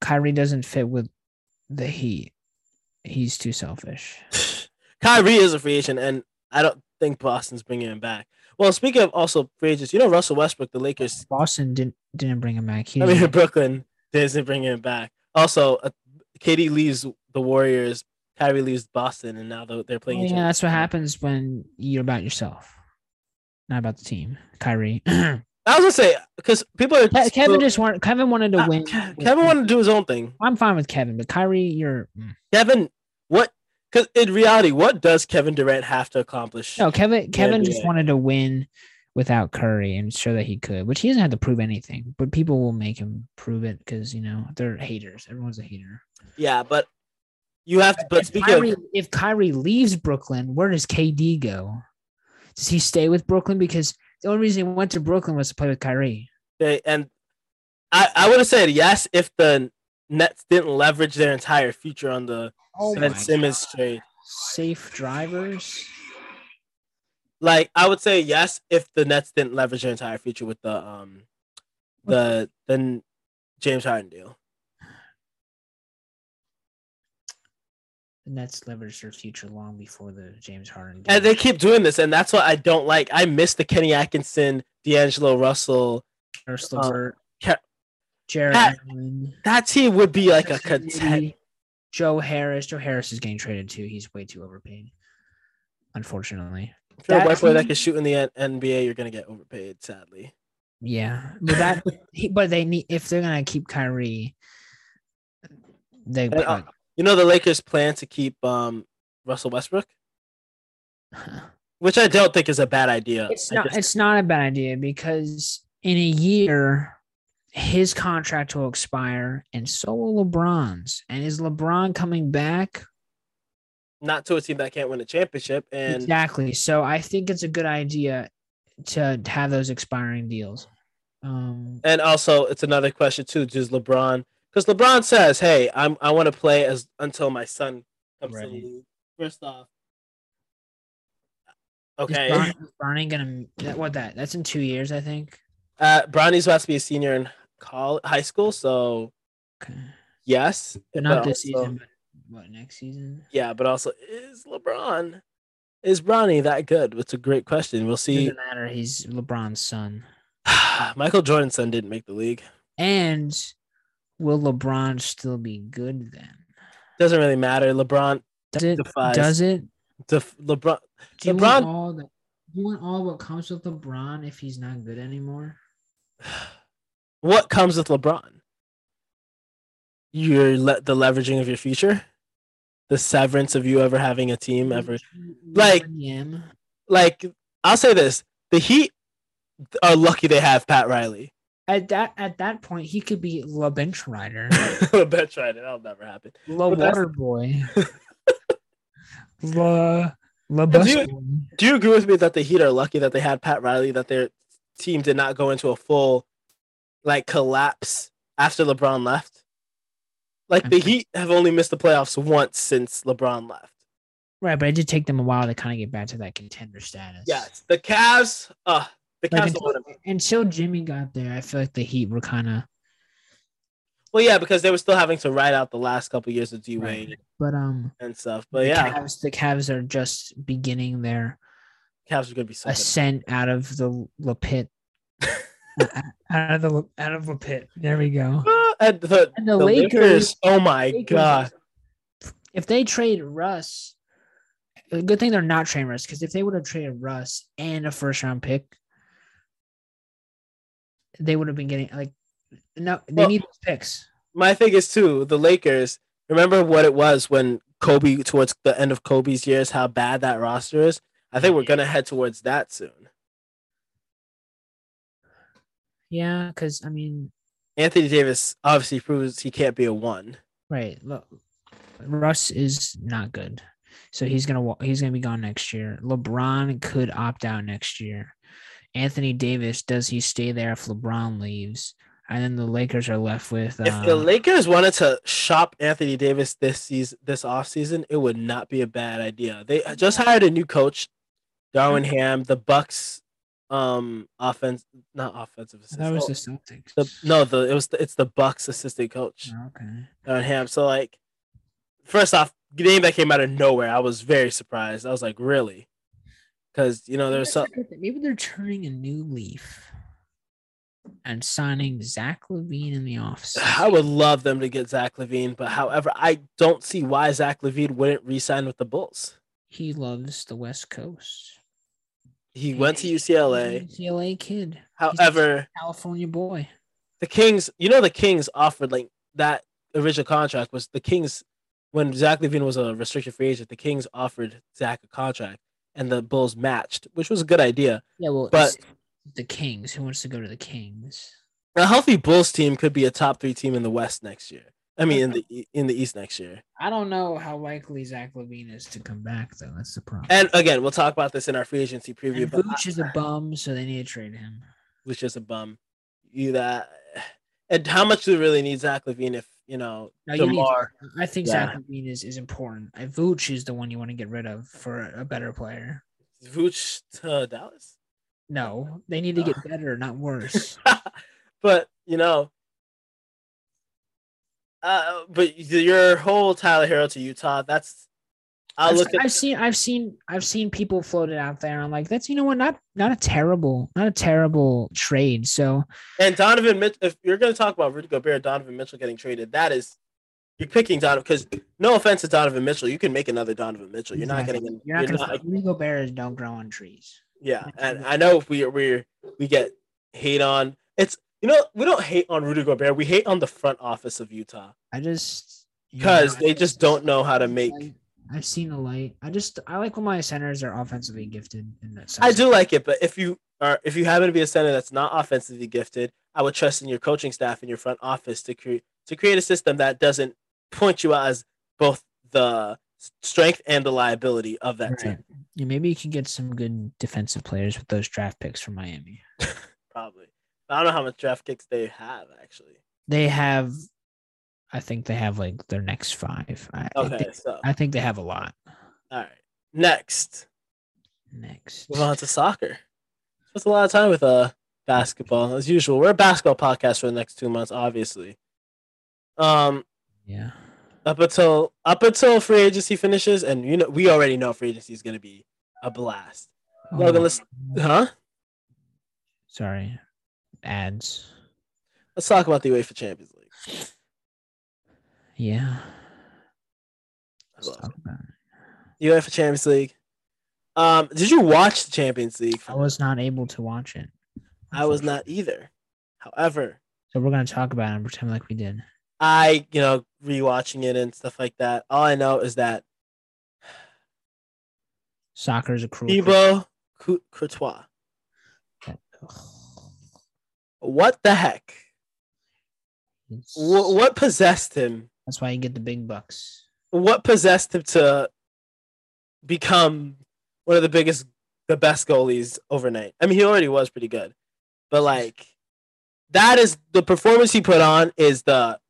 Kyrie doesn't fit with the Heat. He's too selfish. (laughs) Kyrie is a free agent, and I don't think Boston's bringing him back. Well, speaking of also free agents, you know Russell Westbrook, the Lakers. Boston didn't didn't bring him back. He I mean, didn't- Brooklyn doesn't bring him back. Also, uh, KD leaves the Warriors. Kyrie leaves Boston, and now they're, playing. Each yeah, other. that's what happens when you're about yourself, not about the team. Kyrie, (clears throat) I was gonna say because people are Ke- Kevin still- just wanted Kevin wanted to Uh, win. Ke- Kevin wanted to do his own thing. I'm fine with Kevin, but Kyrie, you're mm. Kevin, what? Because in reality, what does Kevin Durant have to accomplish? no Kevin. Kevin just wanted to win without Curry and show that he could, which he doesn't have to prove anything. But people will make him prove it because you know they're haters. Everyone's a hater. Yeah, but you have to. But if speaking Kyrie, of, if Kyrie leaves Brooklyn, where does KD go? Does he stay with Brooklyn? Because the only reason he went to Brooklyn was to play with Kyrie. they, and I, I would have said yes if the Nets didn't leverage their entire future on the Oh Ben Simmons trade. Safe drivers. Like I would say yes if the Nets didn't leverage their entire future with the um the the James Harden deal. The Nets leveraged their future long before the James Harden. Deal. And they keep doing this, and that's what I don't like. I miss the Kenny Atkinson, D'Angelo Russell. Ke- Jarrett Pat- Allen, That team would be like a Spencer contend. Dinwiddie, Joe Harris. Joe Harris is getting traded too. He's way too overpaid. Unfortunately. If you're a that white boy that can shoot in the NBA, you're gonna get overpaid. Sadly, Yeah. But that he, but they need if they're gonna keep Kyrie, they And, uh, you know the Lakers plan to keep um Russell Westbrook, put, (sighs) which I don't think is a bad idea. It's not. just- It's not a bad idea because in a year, his contract will expire, and so will LeBron's. And is LeBron coming back? not to a team that can't win a championship, and exactly. So I think it's a good idea to have those expiring deals. Um, and also it's another question too. Does LeBron? Because LeBron says, "Hey, I'm I want to play as until my son comes to the league." First off, is okay, Bron, is Bronny gonna what that? That's in two years, I think. uh, Bronny's about to be a senior in college, high school, so Okay. yes, But not but this also- season. But what next season? Yeah, but also is LeBron is Bronny that good? It's a great question. We'll see. Doesn't matter. He's LeBron's son. Michael Jordan's son didn't make the league. And will LeBron still be good then? Doesn't really matter. LeBron, Does it? Defies- Does it? def, LeBron. Do you LeBron- want all the? Do you want all what comes with LeBron if he's not good anymore? What comes with LeBron? Your le- the leveraging of your future, the severance of you ever having a team ever. Like- Like I'll say this: the Heat are lucky they have Pat Riley. At that at that point, he could be La Bench Rider, Bet tried it. That'll never happen. La But Water Boy, (laughs) La La do you- Do you agree with me that the Heat are lucky that they had Pat Riley, that their team did not go into a full like collapse after LeBron left? Like the Heat have only missed the playoffs once since LeBron left. Right, but it did take them a while to kind of get back to that contender status. Yes, the Cavs. Uh, the Like Cavs. until, until Jimmy got there, I feel like the Heat were kind of. well, yeah, because they were still having to ride out the last couple years of D Right. But um, and stuff. But the yeah, Cavs, the Cavs are just beginning their Cavs are gonna be so good. ascent out of the La pit. (laughs) (laughs) out of the out of the pit. There we go. Ah, (gasps) and the, And the the Lakers- Lakers. Oh my Lakers- god. If they trade Russ, a good thing they're not trading Russ because if they would have traded Russ and a first round pick, they would have been getting like no. They Well- need those picks. my thing is too the Lakers. Remember what it was when Kobe towards the end of Kobe's years, how bad that roster is. I think we're gonna head towards that soon. Yeah, because I mean, Anthony Davis obviously proves he can't be a one. right? Look, Russ is not good, so he's gonna he's gonna be gone next year. LeBron could opt out next year. Anthony Davis, does he stay there if LeBron leaves? And then the Lakers are left with uh, If the Lakers wanted to shop Anthony Davis this season, this offseason, it would not be a bad idea. They just hired a new coach, Darvin Ham. The Bucks, um, offense, not offensive assistant. that was oh, the Celtics. the no, the it was the, it's the Bucks assistant coach. Oh, okay. on him. So like, first off, the name that came out of nowhere, I was very surprised. I was like, really? Because you know there's some. Maybe they're turning a new leaf and signing Zach LaVine in the office. I would love them to get Zach LaVine, but however, I don't see why Zach LaVine wouldn't re-sign with the Bulls. He loves the West Coast. He went to UCLA. UCLA kid. However, California boy. the Kings, you know, the Kings offered like that original contract was the Kings when Zach LaVine was a restricted free agent. The Kings offered Zach a contract, and the Bulls matched, which was a good idea. Yeah, well, But- the Kings. Who wants to go to the Kings? A healthy Bulls team could be a top three team in the West next year. I mean, in the in the East next year. I don't know how likely Zach LaVine is to come back, though. That's the problem. And again, we'll talk about this in our free agency preview. And But Vooch is a bum, so they need to trade him. which is a bum. You that, and how much do we really need Zach LaVine if you know No, you need- I think Yeah. Zach LaVine is, is important. Uh, Vooch is the one you want to get rid of for a better player. Vooch to Dallas. No, they need to get better, not worse. (laughs) but you know, uh, but your whole Tyler Herro to Utah. That's I've, look at. I've seen I've seen I've seen people floated out there. I'm like, that's you know what, not not a terrible, not a terrible trade. So And Donovan Mitchell, if you're going to talk about Rudy Gobert, Donovan Mitchell getting traded, that is, you're picking Donovan because no offense to Donovan Mitchell, you can make another Donovan Mitchell. You're not getting, you're not you're gonna not- Rudy Gobert don't grow on trees. yeah. And I know if we we we get hate on, it's you know we don't hate on Rudy Gobert, we hate on the front office of Utah I just because they I just don't know how to make. I've seen the light. I just I like when my centers are offensively gifted in that sense. I do like it, but if you are if you happen to be a center that's not offensively gifted, I would trust in your coaching staff and your front office to create to create a system that doesn't point you out as both the strength and the liability of that Right. team. Yeah, maybe you can get some good defensive players with those draft picks from Miami. (laughs) Probably. I don't know how much draft kicks they have actually. They have, I think they have like their next five. I, I Okay, think, so I think they have a lot. all right. Next, Next, move on to soccer. Spent a lot of time with uh basketball as usual. We're a basketball podcast for the next two months, obviously. Um, yeah. up until up until free agency finishes, and you know we already know free agency is going to be a blast. Logan, Oh, let's huh? sorry, ads. Let's talk about the UEFA Champions League. Yeah. Let's talk about it. UEFA Champions League. Um, did you watch the Champions League? I was not able to watch it. I was not either. However, So we're gonna talk about it and pretend like we did. I, you know, rewatching it and stuff like that. All I know is that Soccer is a cruel. Thibaut Cou- Courtois. What the heck? Wh- what possessed him? That's why you get the big bucks. What possessed him to become one of the biggest, the best goalies overnight? I mean, he already was pretty good, but like that is the performance he put on is the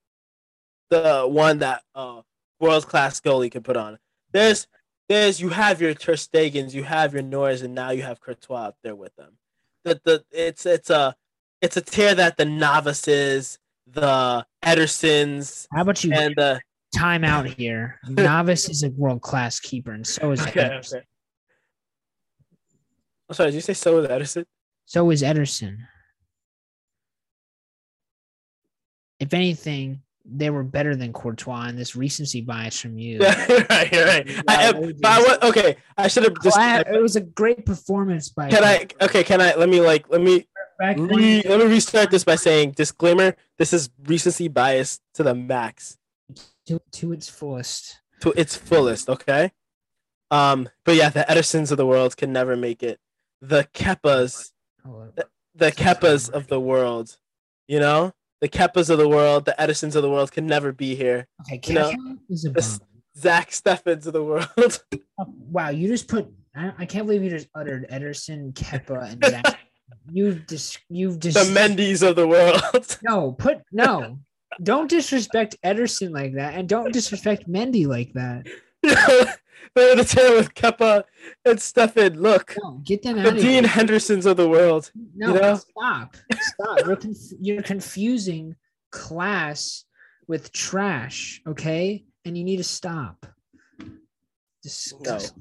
the one that uh world class goalie could put on. There's there's you have your Ter Stegens, you have your Norris, and now you have Courtois out there with them. The the it's it's a it's a tier that the novices, the Edersons, How about you and the time out here? (laughs) Navas is a world class keeper, and so is okay, Ederson. okay. I'm sorry, did you say so is Ederson? So is Ederson. If anything, they were better than Courtois, and this recency bias from you. Yeah, (laughs) right, right. (laughs) I, but I, wa- okay, I should have just. It was a great performance by. Can I? Okay, can I? Let me like. Let me Back when- re, let me restart this by saying disclaimer. This is recency bias to the max, to, to its fullest. to its fullest. Okay. Um, but yeah, the Edersons of the world can never make it. The Kepas, Oh, the Kepas of the world, you know, the Kepas of the world, the Edersons of the world can never be here. okay, you know, Kepa is a this- Zach Steffens of the world. (laughs) Oh, Wow, you just put. I, I can't believe you just uttered Ederson, Kepa, and (laughs) Zach. You've dis- You've dis- the Mendy's of the world. (laughs) No, put no. Don't disrespect Ederson like that, and don't disrespect Mendy like that. (laughs) They're the tier with Kepa and Steffen. Look, No, get them the out of Dean here. Hendersons of the world. No, you know? stop, stop. You're, conf- you're confusing class with trash, okay? And you need to stop. Disgust-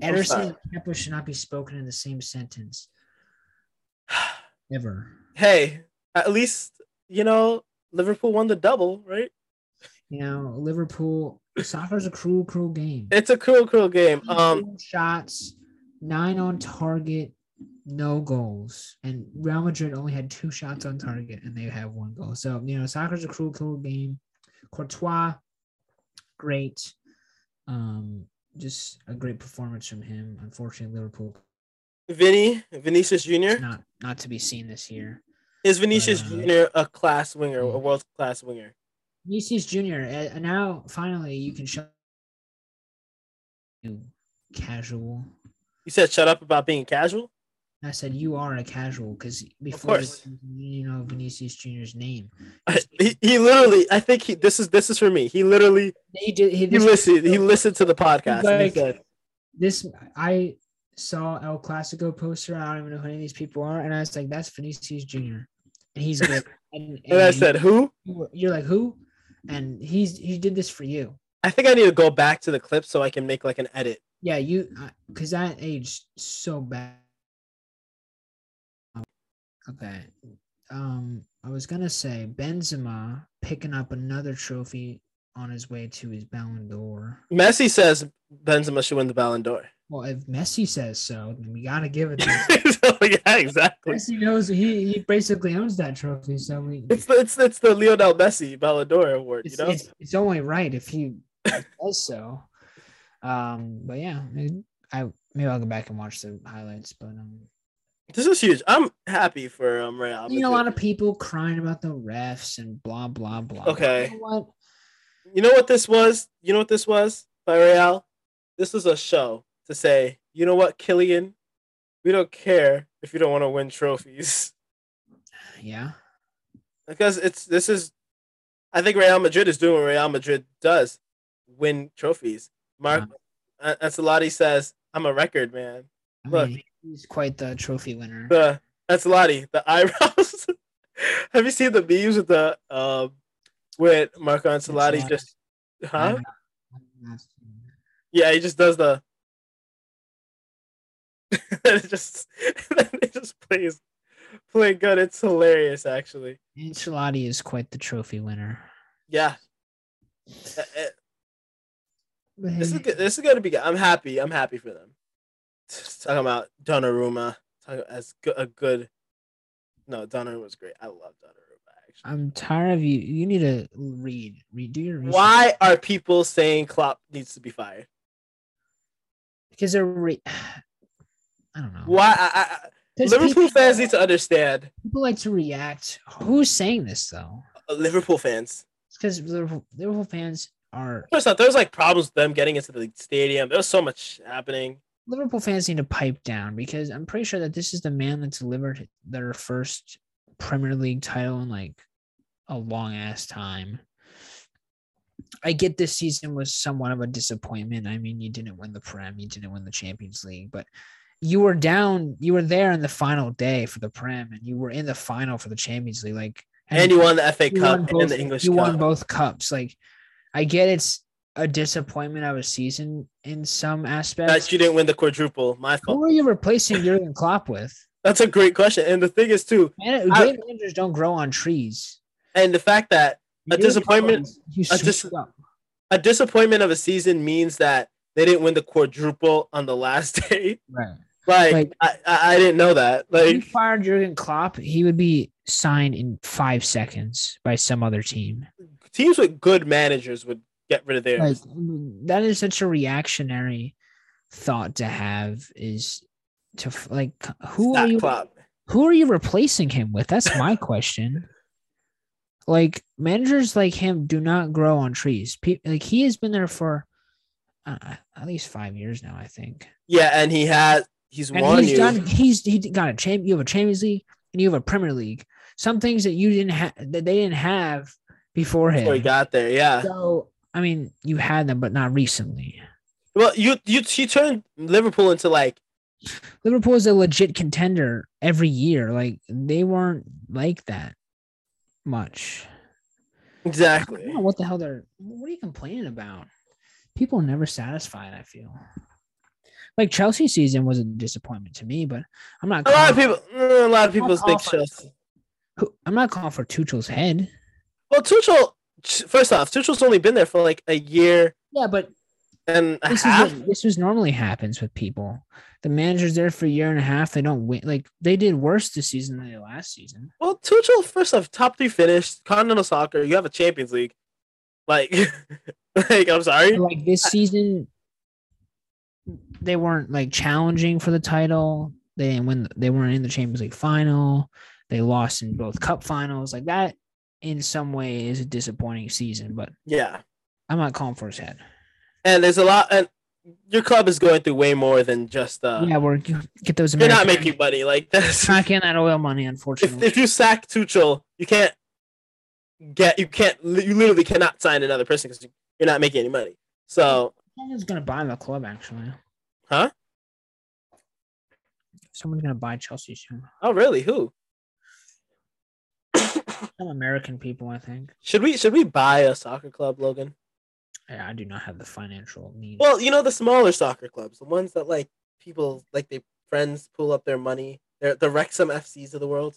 Ederson and Kepa should not be spoken in the same sentence (sighs) ever. Hey, at least you know Liverpool won the double, right? You know, Liverpool soccer's a cruel, cruel game. It's a cruel, cruel game. Um, shots, nine on target, no goals. And Real Madrid only had two shots on target and they have one goal. So, you know, soccer's a cruel, cruel game. Courtois, great. Um, just a great performance from him. Unfortunately, Liverpool Vinny, Vinicius Jr. not not to be seen this year. Is Vinicius Uh, Jr. a class winger, a world class winger? Vinicius Jr. uh, now finally you can show you casual. You said shut up about being casual. I said you are a casual because before this, you know Vinicius Jr.'s name. he, he literally, I think he. This is this is for me. He literally He did. He, he listened. He listened to the podcast. and he Like- said, this I saw El Clasico poster. I don't even know who any of these people are, and I was like, "That's Vinicius Jr." And he's good. (laughs) And, and I said, who? "You're like who?" And he's he did this for you. I think I need to go back to the clip so I can make like an edit. Yeah, you because that aged so bad. Okay. Um, I was gonna say Benzema picking up another trophy on his way to his Ballon d'Or. Messi says Benzema should win the Ballon d'Or. Well, if Messi says so, then we gotta give it to him. (laughs) so, yeah, exactly. Messi knows he, he basically owns that trophy, so we It's the, it's it's the Lionel Messi Ballon d'Or award. You know, it's, it's only right if he does so. Um, but yeah, I maybe I'll go back and watch the highlights. But um, this is huge. I'm happy for um Real. you know, a lot of people crying about the refs and blah blah blah. Okay. You know what? You know what this was? You know what this was by Real? This was a show to say, you know what, Kylian, we don't care if you don't want to win trophies (sighs) Yeah. because it's this is. I think Real Madrid is doing what Real Madrid does, win trophies. Mark uh, Ancelotti says, "I'm a record man." I Look. mean, he's quite the trophy winner. The Ancelotti, the (laughs) eyebrows. Have you seen the memes with the um with Marco Ancelotti just huh? haven't- I haven't seen that. Yeah, he just does the (laughs) it just (laughs) it just plays play good. It's hilarious actually. Ancelotti is quite the trophy winner. Yeah. Uh, But This is good. This is gonna be good. I'm happy. I'm happy for them. Talking about Donnarumma, talking as good, a good. No, Donnarumma was great. I love Donnarumma Actually. I'm tired of you. You need to read. Read. Do your research. Why are people saying Klopp needs to be fired? Because they're. Re- I don't know. Why? I, I, 'Cause Liverpool people, fans need to understand. people like to react. Who's saying this though? uh, Liverpool fans. It's because Liverpool, Liverpool fans are First off, there was like problems with them getting into the stadium. There's so much happening. Liverpool fans need to pipe down because I'm pretty sure that this is the man that delivered their first Premier League title in like a long ass time. I get this season was somewhat of a disappointment. I mean, you didn't win the Prem, you didn't win the Champions League, but you were down, you were there in the final day for the Prem, and you were in the final for the Champions League. Like, And you won the FA Cup won both- and the English you Cup. won both cups. Like, I get it's a disappointment of a season in some aspects. that you didn't win the quadruple. My fault. Who are you replacing Jurgen Klopp with? That's a great question. And the thing is too, Man, I- managers don't grow on trees. and the fact that A disappointment- a dis- a disappointment of a season means that they didn't win the quadruple on the last (laughs) day. Right. Like, Like- I, I, didn't know that. Like if you fired Jurgen Klopp, he would be signed in five seconds by some other team. teams with good managers would get rid of theirs. Like that is such a reactionary thought to have. Is to like who are you? Klopp. Who are you replacing him with? That's my (laughs) question. Like managers like him do not grow on trees. Pe- like he has been there for uh, at least five years now, I think. Yeah, and he has he's And won he's you. done. He's he got a champ. You have a Champions League and you have a Premier League. Some things that you didn't have that they didn't have before him. before he got there. Yeah. so I mean, you had them, but not recently. Well, you you he turned Liverpool into like Liverpool is a legit contender every year. Like they weren't like that much. I exactly. don't know what the hell they're. What are you complaining about? People are never satisfied. I feel like Chelsea season was a disappointment to me, but I'm not. A lot of people, a lot of people think. Chelsea. who- I'm not calling for Tuchel's head. Well, Tuchel. First off, Tuchel's only been there for like a year Yeah, but and this half. is what, this was normally happens with people. The manager's there for a year and a half. They don't win. Like they did worse this season than they did last season. Well, Tuchel, first off, top three finish, continental soccer. You have a Champions League. Like, (laughs) like I'm sorry. Like this season, they weren't like challenging for the title. They didn't win. They weren't in the Champions League final. They lost in both cup finals. Like that, in some way, is a disappointing season. But Yeah, I'm not calling for his head. and there's a lot, and your club is going through way more than just. uh yeah, we're get those. You're not making money like this. not getting that oil money, if, unfortunately. if you sack Tuchel, you can't get you can't you literally cannot sign another person because you're not making any money. So Someone's gonna buy the club, actually. Huh? Someone's gonna buy Chelsea soon. oh really? Who Some American people, I think. should we should we buy a soccer club, Logan? I, I do not have the financial need. Well, you know the smaller soccer clubs, the ones that like people like they friends pull up their money. They're the Wrexham FCs of the world.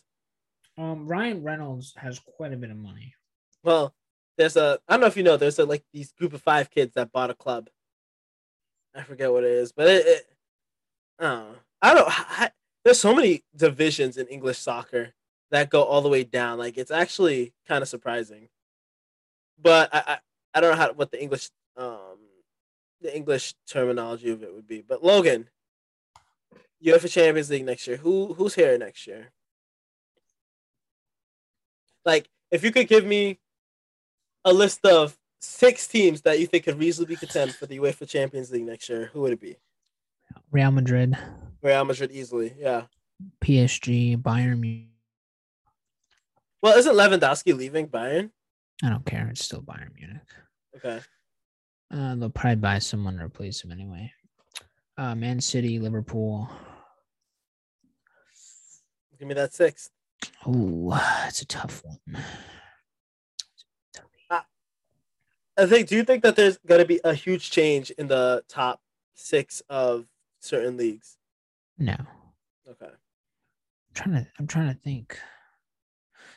um, Ryan Reynolds has quite a bit of money. Well, there's a I don't know if you know there's a like these group of five kids that bought a club. I forget what it is, but it, it I don't. I don't. I, there's so many divisions in English soccer that go all the way down. Like it's actually kind of surprising. But I, I I don't know how what the English um the English terminology of it would be. But Logan, UEFA Champions League next year. Who who's here next year? Like, if you could give me a list of six teams that you think could reasonably contend for the UEFA Champions League next year, who would it be? Real Madrid, Real Madrid easily, yeah. PSG, Bayern Munich. Well, isn't Lewandowski leaving Bayern? I don't care. It's still Bayern Munich. Okay. Uh, they'll probably buy someone to replace him anyway. Uh, Man City, Liverpool. Give me that six. Oh, it's a tough one. I think. Do you think that there's going to be a huge change in the top six of certain leagues? No, Okay. I'm trying to. I'm trying to think.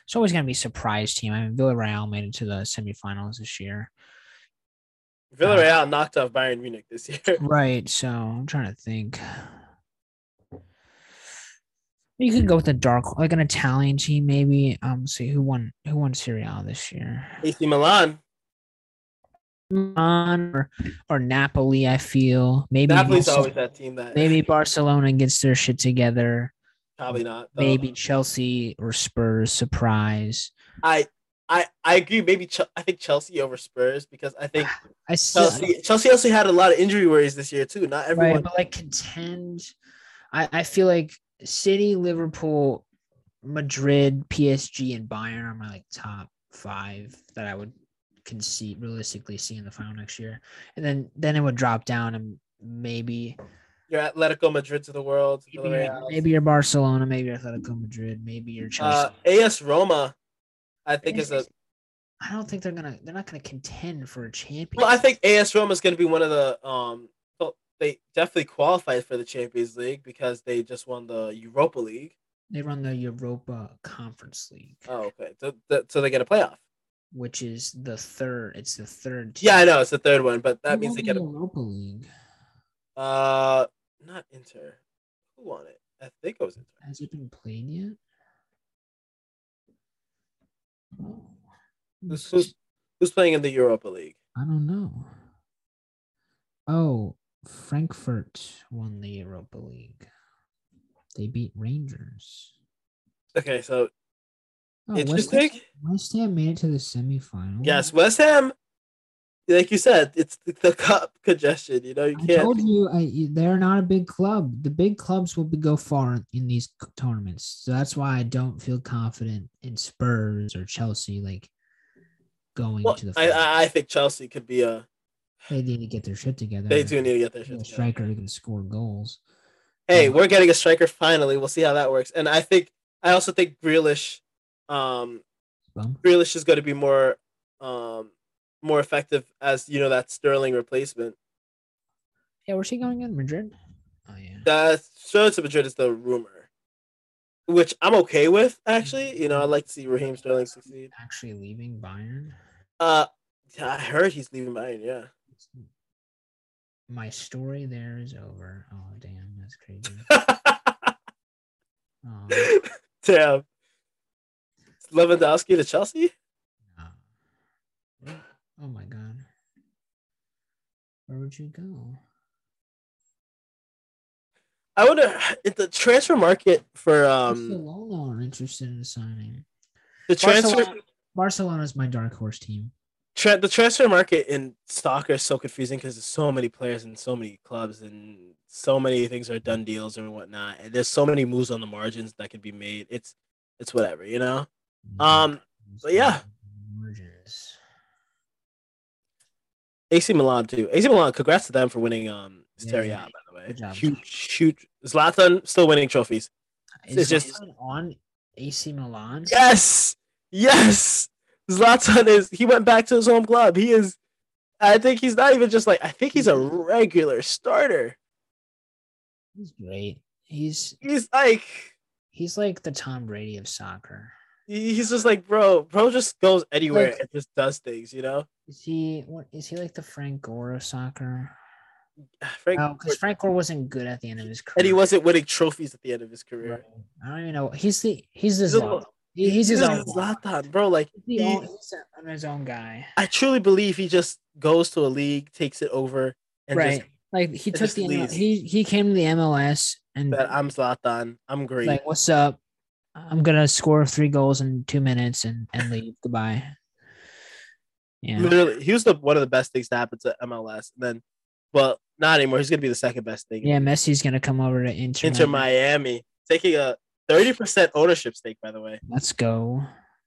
It's always gonna be a surprise team. I mean, Villarreal made it to the semifinals this year. Villarreal knocked off Bayern Munich this year. (laughs) Right. So I'm trying to think. You could go with a dark, like an Italian team, maybe. Um, see who won who won Serie A this year. AC Milan. Milan or or Napoli. I feel maybe Napoli's Barce- always that team that maybe Barcelona gets their shit together. probably not. though. Maybe Chelsea or Spurs surprise. I I I agree. Maybe Ch- I think Chelsea over Spurs because I think (sighs) I still Chelsea Chelsea also had a lot of injury worries this year too. Not everyone. right, but like contend. I I feel like City, Liverpool, Madrid, PSG, and Bayern are my like top five that I would concede realistically see in the final next year, and then then it would drop down and maybe Your Atletico Madrid to the world. maybe maybe you're Barcelona, maybe Atletico Madrid, maybe you're Chelsea. uh, AS Roma, I think is a. I don't think they're gonna they're not gonna contend for a champion. Well, I think AS Roma is to be one of the um. They definitely qualified for the Champions League because they just won the Europa League. they run the Europa Conference League, Oh, okay. So, so they get a playoff. Which is the third. It's the third. Yeah, I know it's the third one, but that Who means they the get a Europa League. uh, not Inter. Who won it? I think it was Inter. Has it been played yet? Oh, who's who's playing in the Europa League? I don't know. Oh, Frankfurt won the Europa League. They beat Rangers. Okay, so Oh, West, interesting. West Ham made it to the semifinal. Yes, West Ham. Like you said, it's the, the cup (laughs) congestion. You know, you can't. told you I, they're not a big club. The big clubs will be, go far in these tournaments. So that's why I don't feel confident in Spurs or Chelsea like going Well, to the. I, final. I I think Chelsea could be a. they need to get their shit together. They do need to get their shit together. striker who can score goals. Hey, Yeah. we're getting a striker finally. We'll see how that works. And I think I also think Grealish, um, Bum. Grealish is going to be more, um, more effective as you know that Sterling replacement. Yeah, where's he going in Madrid? Oh yeah. That Sterling to Madrid is the rumor, which I'm okay with. Actually, you know, I'd like to see Raheem Sterling succeed. Actually leaving Bayern. Uh, I heard he's leaving Bayern. Yeah. My story there is over. Oh damn, that's crazy. Oh, (laughs) Damn. Lewandowski to Chelsea? no. oh my god. Where would you go? I wonder if the transfer market for um Barcelona are interested in signing. the transfer Barcelona, Barcelona's my dark horse team. tra- the transfer market in soccer is so confusing because there's so many players and so many clubs and so many things are done deals and whatnot and there's so many moves on the margins that can be made. It's it's whatever, you know. Um, but yeah. Margins. AC Milan too. AC Milan, congrats to them for winning um Serie A, Yeah. by the way. Job. Huge, huge. Zlatan still winning trophies. Is It's just- on AC Milan. Yes, yes. Zlatan is. He went back to his home club. He is. I think he's not even just like. I think he's a regular starter. He's great. He's He's like. he's like the Tom Brady of soccer. He- He's just like, bro. Bro just goes anywhere Like- and just does things. You know. Is he what is he like the Frank Gore of soccer? (sighs) Frank, No, because Frank Gore wasn't good at the end of his career. and he wasn't winning trophies at the end of his career. Right. I don't even know. He's the he's the He's Zlatan. He- he's his own. Zlatan, bro. Like He's, own, he's his own guy. I truly believe he just goes to a league, takes it over, and right. just like he took the leaves. he he came to the MLS and that I'm Zlatan. I'm great. like, what's up? I'm gonna score three goals in two minutes and and leave. Goodbye. Yeah. Literally, he was the one of the best things to happen to MLS. And then, well, not anymore. He's gonna be the second best thing. Yeah, Messi's gonna come over to Inter. Inter Miami. Taking a thirty percent ownership stake. By the way, Let's go.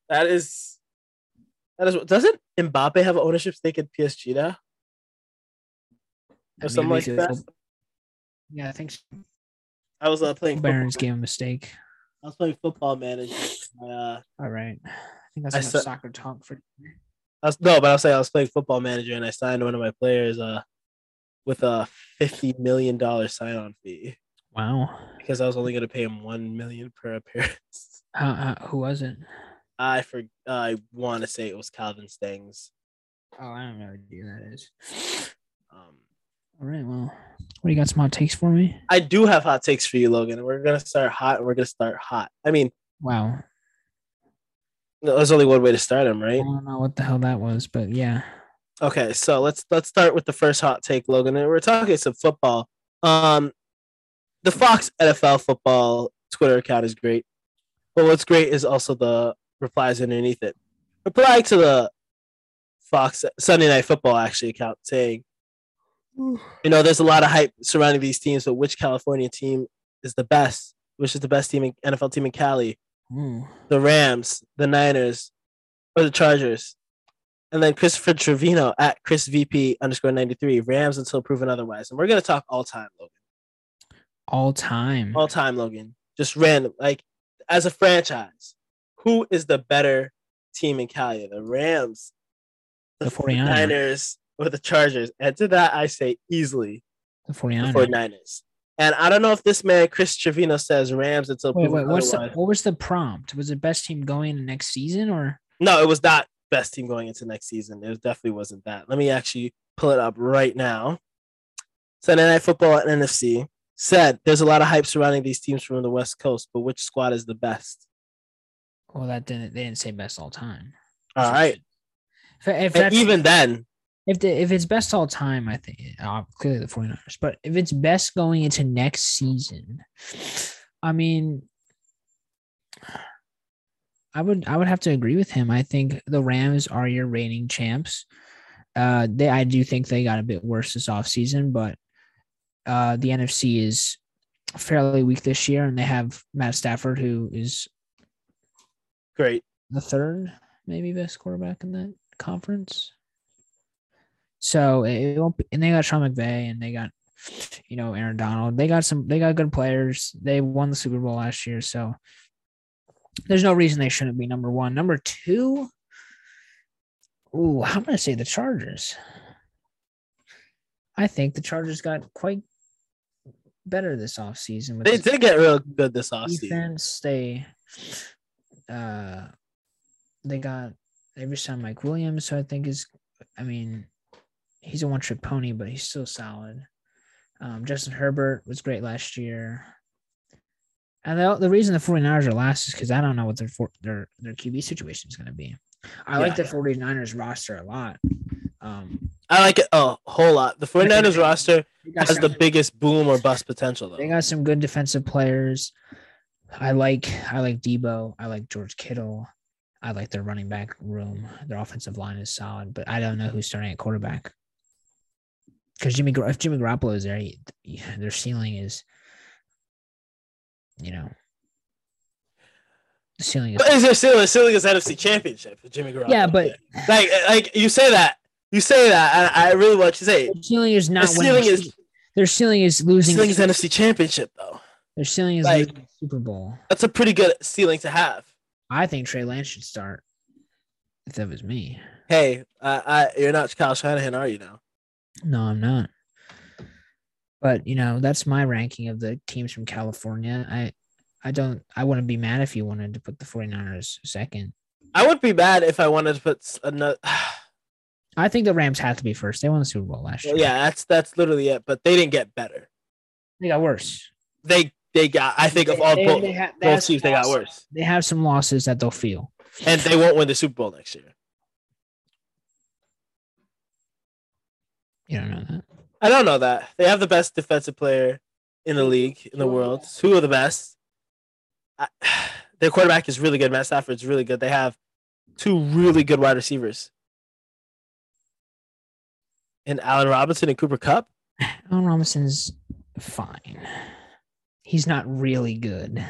that is that is. Doesn't Mbappe have an ownership stake in PSG now? I Or something like that. Yeah, I think so. I was uh, playing. Barons gave a mistake. I was playing football manager. Uh, All right. I think that's I enough said- soccer talk for. I was, no, but I'll say I was playing football manager, and I signed one of my players uh with a fifty million dollar sign on fee Wow. because I was only gonna pay him one million per appearance. (laughs) Uh, uh, who was it? I for I want to say it was Calvin Stengs. Oh, I don't know who that is. Um, All right. Well, what do you got? Some hot takes for me? I do have hot takes for you, Logan. We're gonna start hot. We're gonna start hot. I mean, Wow. there's only one way to start them, right? I don't know what the hell that was, but yeah. Okay, so let's let's start with the first hot take, Logan. And we're talking some football. Um, the Fox NFL football Twitter account is great, but what's great is also the replies underneath it. Replying to the Fox Sunday Night Football actually account saying, you know, there's a lot of hype surrounding these teams, but which California team is the best? Which is the best team in NFL team in Cali? Ooh. the Rams, the Niners, or the Chargers. And then Christopher Trevino at Chris VP underscore 93, Rams until proven otherwise. And we're going to talk all time, Logan. All time. All time, Logan. Just random. Like, as a franchise, who is the better team in Cali? The Rams, The 49ers. Or the Chargers? And to that, I say easily The the 49ers. 49ers. And I don't know if this man, Chris Trevino, says Rams until Wait, wait, what's the, what was the prompt? Was it best team going into next season or No, it was not best team going into next season. It definitely wasn't that. Let me actually pull it up right now. Sunday Night Football at NFC said there's a lot of hype surrounding these teams from the West Coast, but which squad is the best? well that didn't they didn't say best all time. All right. If, if And even then, if the if it's best all time, I think uh, clearly the 49ers. But if it's best going into next season, I mean I would I would have to agree with him. I think the Rams are your reigning champs. Uh they I do think they got a bit worse this offseason, but uh the NFC is fairly weak this year and they have Matt Stafford who is great. the third maybe best quarterback in that conference. So it won't be, and they got Sean McVay and they got you know Aaron Donald. They got some they got good players. They won the Super Bowl last year, so there's no reason they shouldn't be number one. Number two, ooh, I'm gonna say the Chargers. I think the Chargers got quite better this offseason They did get real good this offseason. defense. They uh they got every time Mike Williams, so I think is I mean, he's a one trick pony, but he's still solid. Um, Justin Herbert was great last year. And the, the reason the 49ers are last is because I don't know what their their their QB situation is going to be. I like the Yeah. 49ers roster a lot. Um, I like it a whole lot. The 49ers roster has the biggest boom or bust potential, They got some good defensive players. I like I like Debo. I like George Kittle. I like their running back room. Their offensive line is solid, but I don't know who's starting at quarterback. Because Jimmy, if Jimmy Garoppolo is there, he, their ceiling is, you know, the ceiling is. But is there still a ceiling is NFC Championship Jimmy Garoppolo? Yeah, but- like, like you say that, you say that, and I really want you to say. Their ceiling is not The winning. ceiling is their ceiling is losing. ceiling is NFC Championship though. their ceiling is like- losing the Super Bowl. That's a pretty good ceiling to have. I think Trey Lance should start. If that was me. Hey, uh, I, you're not Kyle Shanahan, are you now? No, I'm not. But you know, that's my ranking of the teams from California. I I don't I wouldn't be mad if you wanted to put the 49ers second. I would be mad if I wanted to put another. (sighs) I think the Rams have to be first. They won the Super Bowl last year. yeah, that's that's literally it. But they didn't get better. They got worse. They they got. I think of all They- both, they ha- they both teams, they got worse, They have some losses that they'll feel. and they won't win the Super Bowl next year. You don't know that. I don't know that they have the best defensive player in the league in the world. Two of the best. I, (sighs) their quarterback is really good. Matt Stafford's really good. They have two really good wide receivers. And Allen Robinson and Cooper Kupp. (sighs) Allen Robinson's fine. He's not really good.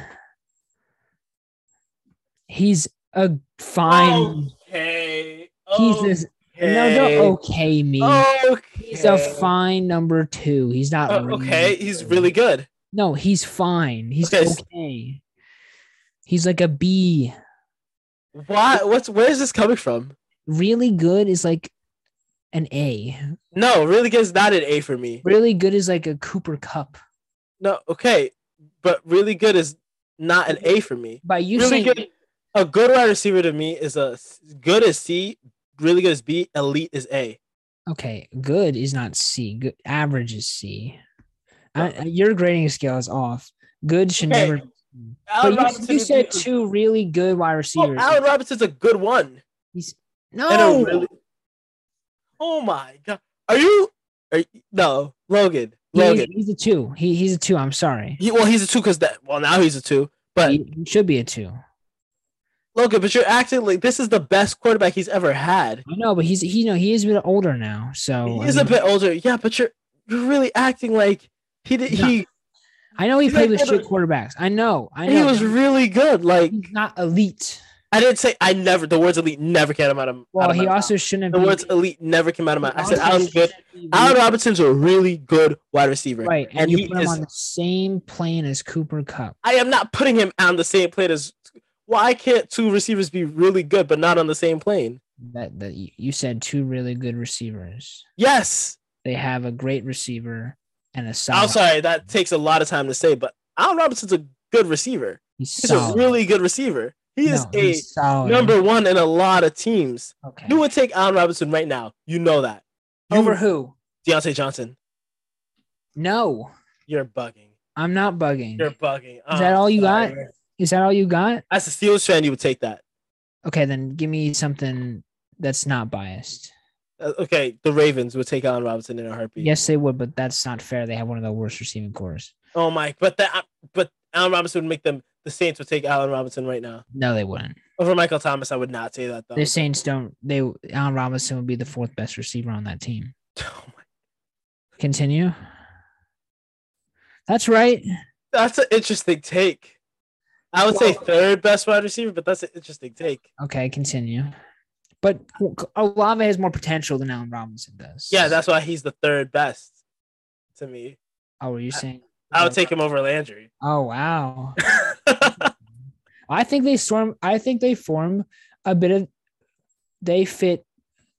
He's a fine. Okay. He's this. No, don't okay me. Okay. He's a fine number two. He's not. Uh, really okay, he's good. really good. No, he's fine. He's Okay, okay. He's like a B. Why? What's where is this coming from? Really good is like an A. No, really good is not an A for me. Really good is like a Cooper Kupp. No, okay, but really good is not an A for me. By you really saying good. A good wide receiver to me is a good as C, really good as B, elite is A. Okay, good is not C. Good average is C. I- your grading scale is off. Good should Okay, never. Allen But you, Robinson you said two really good wide Oh, receivers. Allen Robinson's a good one. He's no. really. Oh my god! Are you? Are you no, Logan. Logan. he's a two. He he's a two. I'm sorry. He, well, he's a two because that. Well, now he's a two. But He, he should be a two. Logan, but you're acting like this is the best quarterback he's ever had. I know, but he's he you know he is a bit older now. So I He's a bit older, yeah. But you're you're really acting like he did. No. He I know he played like with shit quarterbacks. I know. I know. he was really good. Like he's not elite. I didn't say I never. The words elite never came out of. out Well, of he also mouth. shouldn't Have the words elite never came out of my. I said Allen good. Allen. Robinson's a really good wide receiver. Right, and, and you put him is- on the same plane as Cooper Kupp. I am not putting him on the same plane as. Why can't two receivers be really good but not on the same plane? That that you said two really good receivers. Yes. They have a great receiver and a solid. I'm sorry, that takes a lot of time to say, but Allen Robinson's a good receiver. He's He's a really good receiver. He is a number one in a lot of teams. Okay. You would take Allen Robinson right now. You know that. You, Over who? Diontae Johnson. No, You're bugging. I'm not bugging. You're bugging. Is that all you got? Is that all you got? As a Steelers fan, you would take that. Okay, then give me something that's not biased. Uh, okay, the Ravens would take Allen Robinson in a heartbeat. Yes, they would, but that's not fair. They have one of the worst receiving corps. Oh my, but that, but Allen Robinson would make them. The Saints would take Allen Robinson right now No, they wouldn't. over Michael Thomas. I would not say that though. The Saints don't. They Allen Robinson would be the fourth best receiver on that team. (laughs) Oh my, Continue. That's right. that's an interesting take. I would say third best wide receiver, but that's an interesting take. Okay, continue. But Olave has more potential than Allen Robinson does. Yeah, that's why he's the third best to me. Oh, were you saying? I would take him over Landry. Oh wow. (laughs) I think they storm. I think they form a bit of. They fit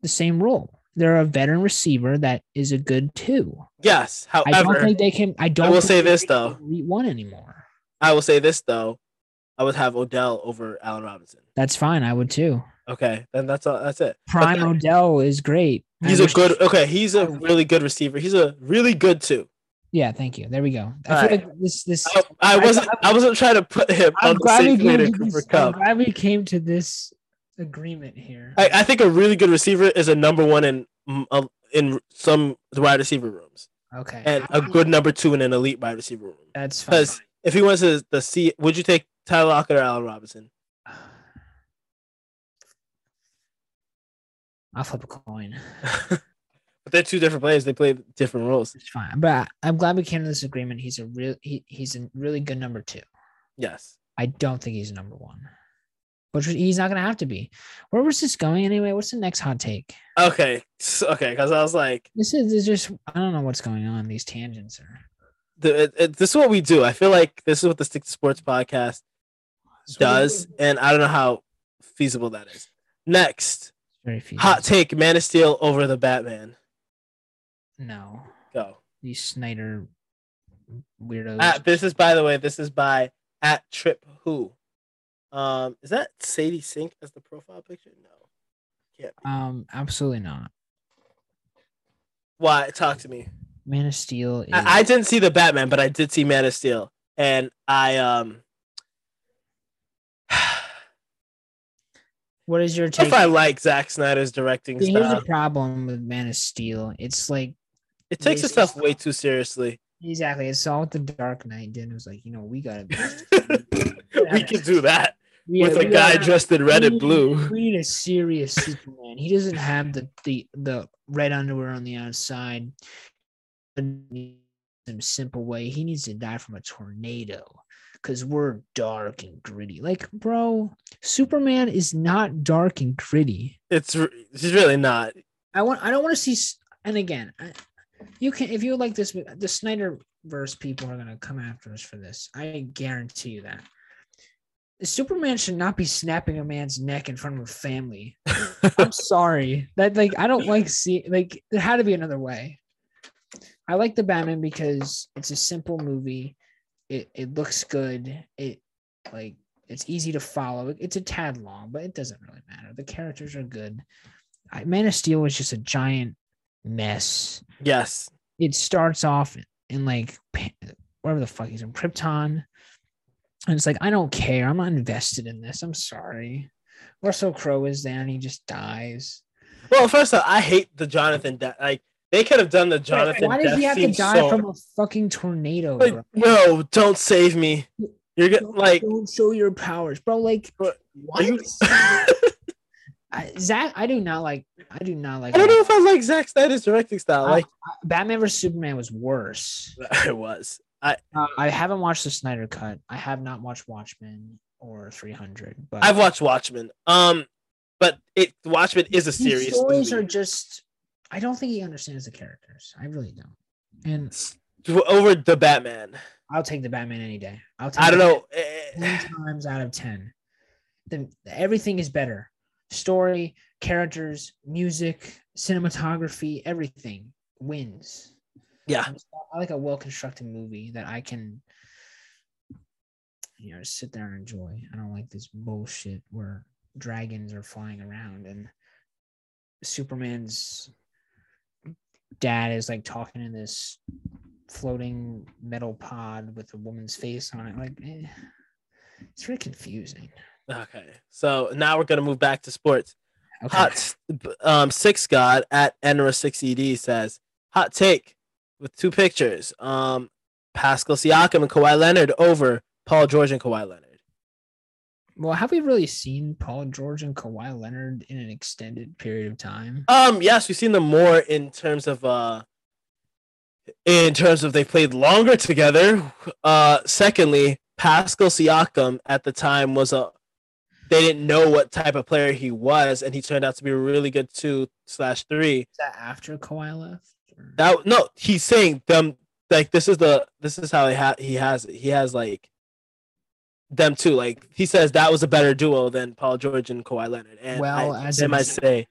the same role. They're a veteran receiver that is a good two. yes, However, I don't think they can. I don't. will say this, though. one anymore. I will say this though, I would have Odell over Allen Robinson. That's fine. I would too. Okay, then that's all. That's it. Prime then- Odell is great. He's a good. Okay, he's a really good receiver. He's a really good too. Yeah, thank you. There we go. I All feel right. like this. This. I, I wasn't. I wasn't trying to put him I'm on the glad we same plane came to Cooper this. I'm glad we came to this agreement here. I, I think a really good receiver is a number one in in some wide receiver rooms, okay. and a good number two in an elite wide receiver room. That's fine. Because if he wants to the C, would you take Tyler Lockett or Allen Robinson? I'll flip a coin. (laughs) but they're two different players. They play different roles. It's fine. But I- I'm glad we came to this agreement. He's a real he, he's a really good number two. Yes. I don't think he's number one. But he's not gonna have to be. Where was this going anyway? What's the next hot take? Okay. Okay. Because I was like, This is, is just I don't know what's going on. These tangents are the, it, it- this is what we do. I feel like this is what the Stick to Sports podcast does, and I don't know how feasible that is. Next, very hot take: Man of Steel over the Batman. No. Go. These Snyder weirdos. Uh, this is, by the way, this is by at Trip Who. Um, is that Sadie Sink as the profile picture? No, can't. Be. um, absolutely not. Why? Talk to me. Man of Steel is I, I didn't see the Batman, but I did see Man of Steel, and I um. What is your take? if I like Zack Snyder's directing See, Here's style, the problem with Man of Steel. It's like it takes Yes, itself yes. way too seriously. exactly. It's all what the Dark Knight did. It was like, you know, we gotta (laughs) we can do that we with a guy gotta- dressed in red we and blue. (laughs) We need a serious Superman. He doesn't have the the the red underwear on the outside. In a simple way, he needs to die from a tornado because we're dark and gritty. Like, bro, Superman is not dark and gritty. It's he's really not. I want. I don't want to see. And again, I, you can if you like this. The Snyder verse people are gonna come after us for this. I guarantee you that. Superman should not be snapping a man's neck in front of a family. (laughs) I'm sorry. That like I don't like see like there had to be another way. I like the Batman because it's a simple movie. It it looks good. It like it's easy to follow. It's a tad long, but it doesn't really matter. The characters are good. I, Man of Steel was just a giant mess. Yes. It starts off in like Pa- wherever the fuck he's in Krypton, and it's like I don't care. I'm not invested in this. I'm sorry. Russell Crowe is there and he just dies. Well, first off, I hate the Jonathan death. Like they could have done the Jonathan. Why did he have to die so- from a fucking tornado, Like, bro? no, don't save me. You're gonna Don't- like. don't show your powers, bro. Like what? You? (laughs) (laughs) I, Zach, I do not like. I do not like. I don't know if I like Zack Snyder's directing style. I- Like Batman vs Superman was worse. (laughs) it was. I Uh, I haven't watched the Snyder cut. I have not watched Watchmen or 300. But I've watched Watchmen. Um, but it Watchmen is a serious stories movie. are just. I don't think he understands the characters. I really don't. And over the Batman. I'll take the Batman any day. I'll take. I don't know. Ten Eh, times out of ten, the everything is better. Story, characters, music, cinematography, everything wins. Yeah, I like a well constructed movie that I can, you know, sit there and enjoy. I don't like this bullshit where dragons are flying around and Superman's dad is like talking in this floating metal pod with a woman's face on it. Like, eh, it's very confusing. Okay, so now we're gonna move back to sports. Okay. Hot um six god at Enra six ED says hot take with two pictures. Um, Pascal Siakam and Kawhi Leonard over Paul George and Kawhi Leonard. Well, have we really seen Paul George and Kawhi Leonard in an extended period of time? Um, yes, we've seen them more in terms of uh in terms of they played longer together. Uh secondly, Pascal Siakam at the time was a they didn't know what type of player he was, and he turned out to be a really good two slash three. Is that after Kawhi left? or- That no, he's saying them like this is the this is how he ha- he has it. He has like them too. Like he says that was a better duo than Paul George and Kawhi Leonard. And Well, I, as might say,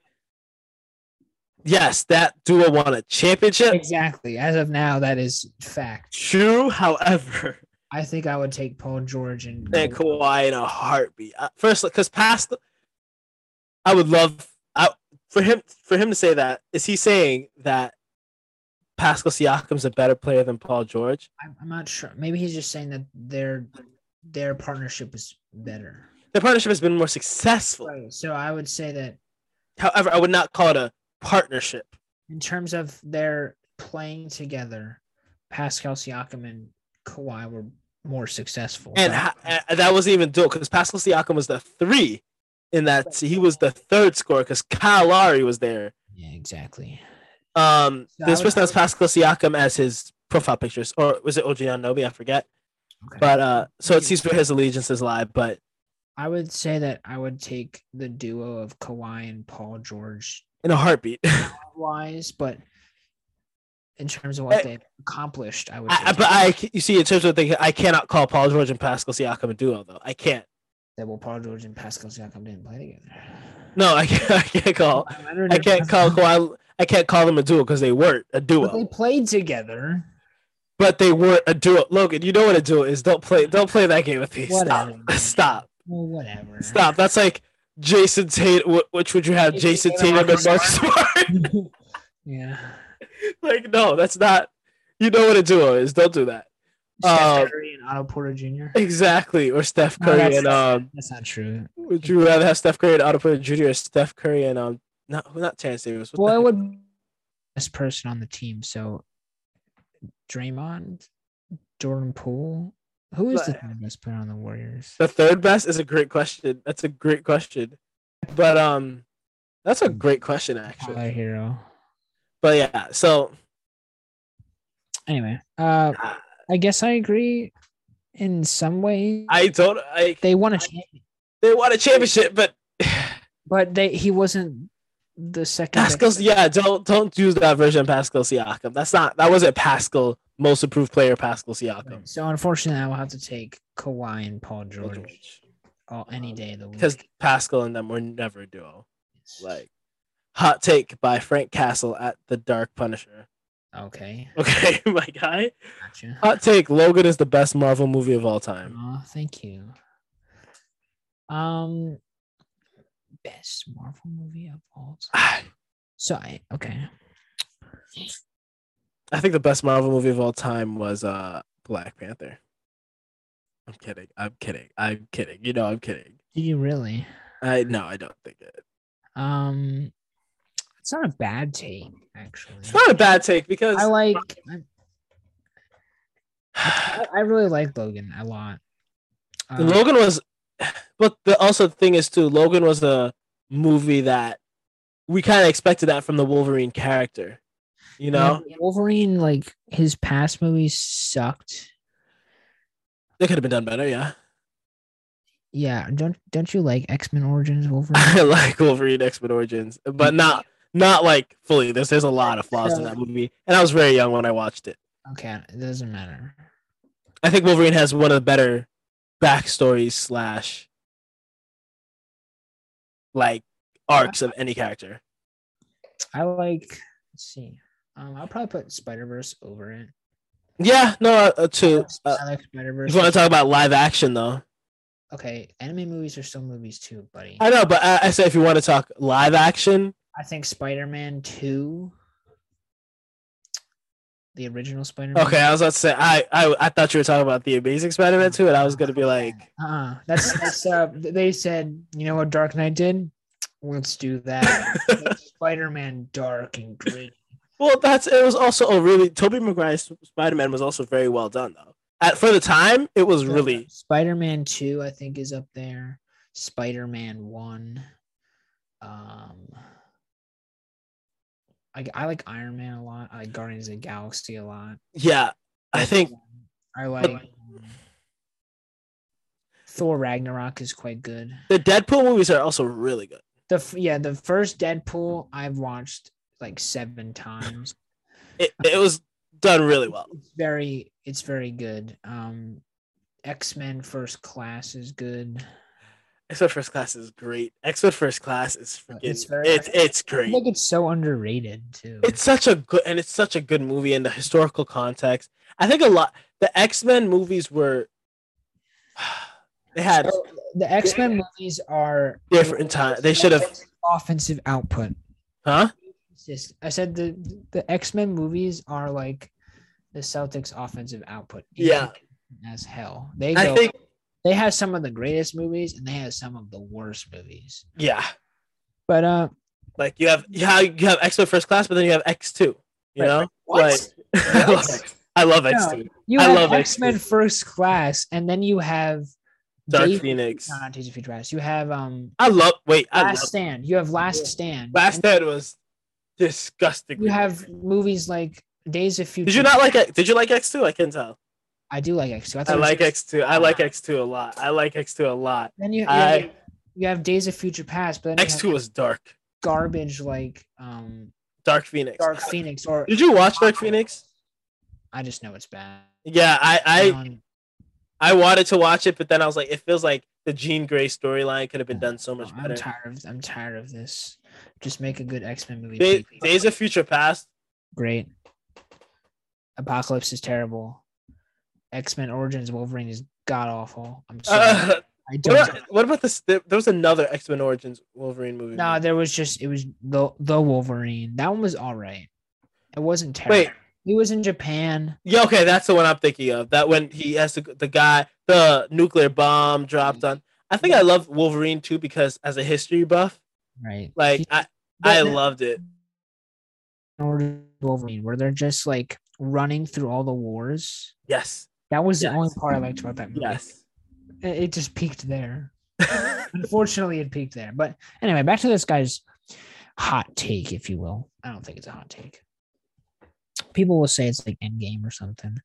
yes, that duo won a championship. Exactly. As of now, that is fact. True, however, I think I would take Paul George and and Kawhi in a heartbeat. Uh, First, because past, I would love I, for him for him to say that. Is he saying that Pascal Siakam's a better player than Paul George? I'm, I'm not sure. Maybe he's just saying that their their partnership is better. Their partnership has been more successful. Right. So I would say that However, I would not call it a partnership. in terms of their playing together, Pascal Siakam and Kawhi were more successful. And So- ha- and that wasn't even dual because Pascal Siakam was the three in that he was the third scorer because Kyle Lowry was there. yeah, exactly. Um, So this person has Pascal Siakam as his profile pictures, or was it OG Anunoby? I forget. Okay. But uh, so it seems where his allegiances lie. But I would say that I would take the duo of Kawhi and Paul George in a heartbeat, (laughs) wise, but in terms of what I- they've accomplished, I would. I, say I- but I, you see, in terms of the, I cannot call Paul George and Pascal Siakam a duo though. I can't. that well, Paul George and Pascal Siakam didn't play together. No, I can't. (laughs) I can't call. I can't call Pascal- Kawhi. I can't call them a duo because they weren't a duo. But they played together. But they weren't a duo. Logan, you know what a duo is. Don't play. Don't play that game with me. Whatever. (laughs) Stop. Stop. Well, whatever. Stop. That's like Jayson Tatum. Which would you have? Jayson Jayson Tatum, Tatum and Mark Marcus Smart. (laughs) (laughs) yeah. like no, that's not. You know what a duo is. Don't do that. Steph Um, Curry and Otto Porter Jr. Exactly. Or Steph No, Curry that's and not- um. That's not true. Would you rather have Steph Curry and Otto Porter Jr. or Steph Curry and um? Not not Terrence Davis. What Well, I would best person on the team. So Draymond, Jordan Poole. Who is the third best player on the Warriors? The third best is a great question. That's a great question. But um, that's a great question actually. Tyler Herro. But yeah, so Anyway, uh, I guess I agree in some way. I don't. I They won a championship, they won a championship, but but they he wasn't the second. best Pascal's yeah. Don't don't use that version Pascal Siakam. That's not that wasn't Pascal most improved player Pascal Siakam. So unfortunately, I will have to take Kawhi and Paul George all, any day of the week. Because Pascal and them were never a duo. Like hot take by Frank Castle at the Dark Punisher. okay, (laughs) Okay, my guy. gotcha. Hot take: Logan is the best Marvel movie of all time. Oh, thank you. Um, best Marvel movie of all (sighs) time. So I okay. I think the best Marvel movie of all time was uh Black Panther. I'm kidding. I'm kidding. I'm kidding. You know I'm kidding. Do you really? I no, I don't think it. Um, it's not a bad take, actually. It's not a bad take because I like. I, (sighs) I really like Logan a lot. Logan was, but the also the thing is too. Logan was a movie that we kind of expected that from the Wolverine character. You know, yeah, Wolverine, like his past movies sucked. they could have been done better. Yeah, Yeah, don't don't you like X Men Origins (laughs) Wolverine? I like Wolverine X Men Origins, but not not like fully. There's there's a lot of flaws in that movie, and I was very young when I watched it. okay, it doesn't matter. I think Wolverine has one of the better backstories slash like arcs of any character. I like. Let's see. Um, I'll probably put Spider Verse over it. Yeah, no, uh, uh, too. Uh, I like Spider Verse. you want to talk about live action though, Okay, anime movies are still movies too, buddy. I know, but I, I say if you want to talk live action, I think Spider Man Two, the original Spider Man. okay, I was about to say I I, I thought you were talking about the Amazing Spider-Man too, and I was gonna be like, Uh, that's that's uh. They said, you know what Dark Knight did? Let's do that. (laughs) Spider Man dark and gritty. well, that's it was also a really Tobey Maguire's Spider-Man was also very well done though. At for the time, it was really Spider Man Two, I think, is up there. Spider Man One. Um, I I like Iron Man a lot. I like Guardians of the Galaxy a lot. yeah. I think I like um, Thor Ragnarok is quite good. the Deadpool movies are also really good. The yeah, the first Deadpool I've watched like seven times. It it was done really well. It's very it's very good. Um, X Men First Class is good. X-Men First Class is great. X-Men First Class is freaking It's it's very- it's, it's I think it's so underrated too. It's such a good and it's such a good movie in the historical context. I think a lot the X-Men movies were (sighs) they had So, the X Men movies are different time. They should have offensive output. huh? Just- I said the the X Men movies are like the Celtics' offensive output. Yeah. as hell. They I go. think they have some of the greatest movies, and they have some of the worst movies. yeah. But uh, Like you have you have, you have X-Men First Class, but then you have X2. You Right, know? What? Like, (laughs) I love X. I X2. you I have love X Men. First Class, and then you have Dark Phoenix. No, not Days of Future Past. You have um I love wait, I Last love Stand. You have Last Stand. Last And Stand was disgusting. You have movies like Days of Future. Did you not like it? Did you like X2? I can tell. I do like X two. I like X2. I like X2 a lot. I like X2 a lot. Then you, you, I have, you have Days of Future Past, but then X2 was dark. garbage like um Dark Phoenix. Dark Phoenix or Did you watch Dark Phoenix? I just know it's bad. Yeah, I I, Um, I wanted to watch it, but then I was like, it feels like the Jean Grey storyline could have been done so much I'm better. tired of I'm tired of this. Just make a good X Men movie. Day- Days of Future Past. Great. Apocalypse is terrible. X Men Origins Wolverine is god awful. I'm sorry. Uh, (laughs) I don't. what, about, what about this? There, was another X Men Origins Wolverine movie. No, there was just it was the the Wolverine. That one was all right. It wasn't terrible. Wait. He was in Japan. Yeah, okay, that's the one I'm thinking of. That when he has to, the guy, the nuclear bomb dropped on. I think I love Wolverine too because as a history buff, Right. like He- I, I loved it. Wolverine, where they're just like running through all the wars. Yes, That was the only part I liked about that movie. yes. It, it just peaked there. (laughs) Unfortunately, it peaked there. But anyway, back to this guy's hot take, if you will. I don't think it's a hot take. People will say it's like Endgame or something,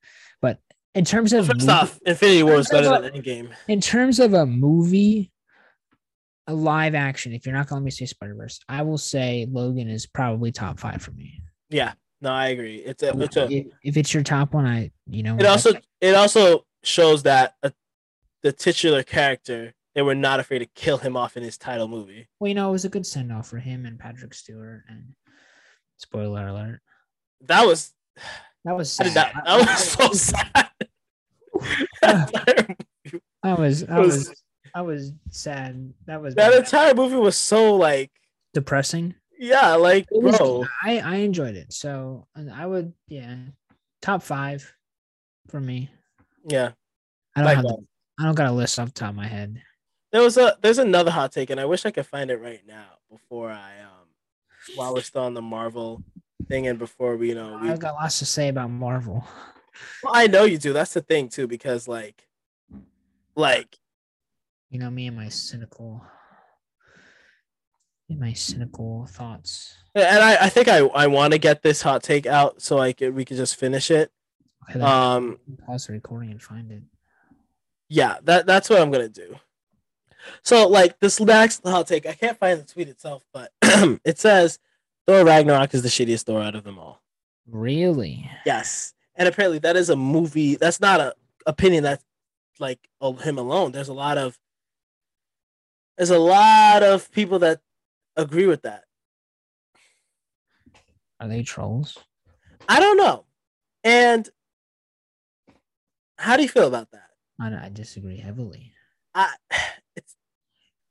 but in terms of First movie- off, Infinity War is better than Endgame. in terms of a movie, a live action, if you're not going to let me say Spider Verse, I will say Logan is probably top five for me. Yeah, no, I agree. It's a, it's a. if, it's your top one, I you know It also, it also shows that a, the titular character they were not afraid to kill him off in his title movie. well, you know, it was a good send off for him and Patrick Stewart. And spoiler alert, That was that was sad. that. That was so (laughs) sad. (laughs) (laughs) that entire, I was I was- was I was sad. That was that bad. entire movie was so like depressing. Yeah, like was- bro. I I enjoyed it. So I would yeah, top five for me. Yeah. I don't Like have the, I don't got a list off the top of my head. There was a there's another hot take, and I wish I could find it right now before I um while we're still on the Marvel thing and before we you know we I've got lots to say about Marvel. (laughs) Well, I know you do. That's the thing too, because like like You know me and my cynical and my cynical thoughts. and I, I think I, I want to get this hot take out so I could we could just finish it. Okay, Um pause the recording and find it. yeah, that that's what I'm gonna do. So like this next hot take, I can't find the tweet itself, but (clears throat) it says Thor Ragnarok is the shittiest Thor out of them all. Really? Yes, and apparently that is a movie. That's not a opinion that's like him alone. There's a lot of there's a lot of people that agree with that. Are they trolls? I don't know. And how do you feel about that? I, I disagree heavily. I it's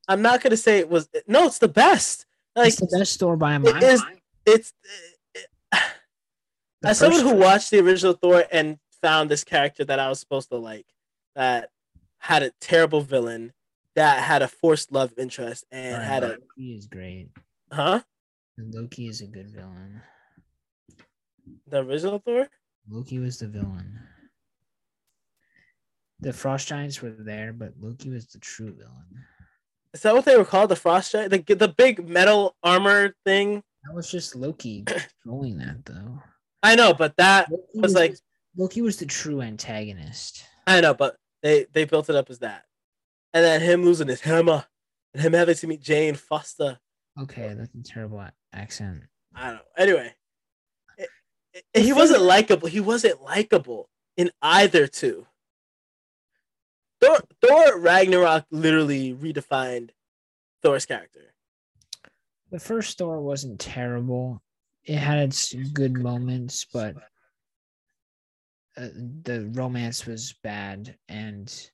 I'm not gonna say it was no, it's the best. Like it's the best store by a it mile. is- it's (sighs) The as someone who watched the original Thor and found this character that I was supposed to like, that had a terrible villain, that had a forced love interest, and had a Loki is great. huh? Loki is a good villain. The original Thor? Loki was the villain. The Frost Giants were there, but Loki was the true villain. Is that what they were called? The Frost Giant? The the big metal armor thing? That was just Loki (coughs) controlling that, though. I know, but that Loki was like Loki was the true antagonist. I know, but they they built it up as that, and then him losing his hammer, and him having to meet Jane Foster. Okay, that's a terrible accent. I don't know. Anyway, it- it- he wasn't likable. He wasn't likable in either two. Thor, Thor Ragnarok literally redefined Thor's character. The first Thor wasn't terrible. It had its good moments, but uh, the romance was bad and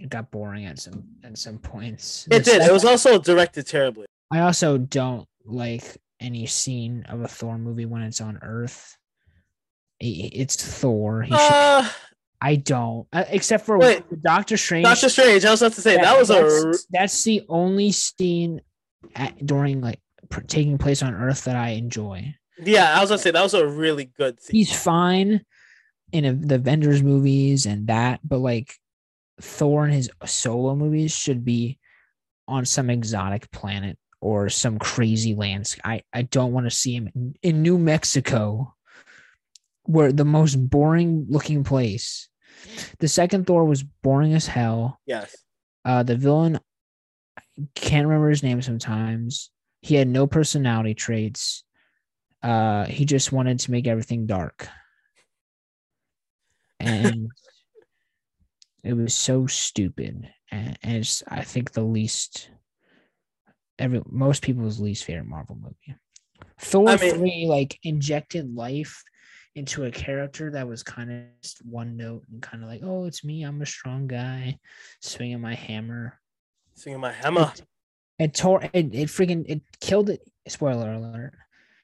it got boring at some at some points. It The did. It was also directed terribly. I also don't like any scene of a Thor movie when it's on Earth. It's Thor. Uh, I don't, uh, except for wait. Doctor Strange. Doctor Strange. I was about to say that was a. that's, that's the only scene at, during like pr- taking place on Earth that I enjoy. Yeah, I was gonna say that was a really good scene. He's fine in a, the Avengers movies and that, but like Thor and his solo movies should be on some exotic planet or some crazy landscape. I, I don't want to see him in, in New Mexico, where the most boring looking place. The second Thor was boring as hell. Yes. Uh, the villain I can't remember his name sometimes. He had no personality traits. Uh, he just wanted to make everything dark. And (laughs) it was so stupid. And, and it's I think the least every most people's least favorite Marvel movie. Thor I mean- 3 like injected life into a character that was kind of just one note and kind of like, oh, it's me. I'm a strong guy swinging my hammer. swinging my hammer. It tore it, it freaking it killed it. Spoiler alert.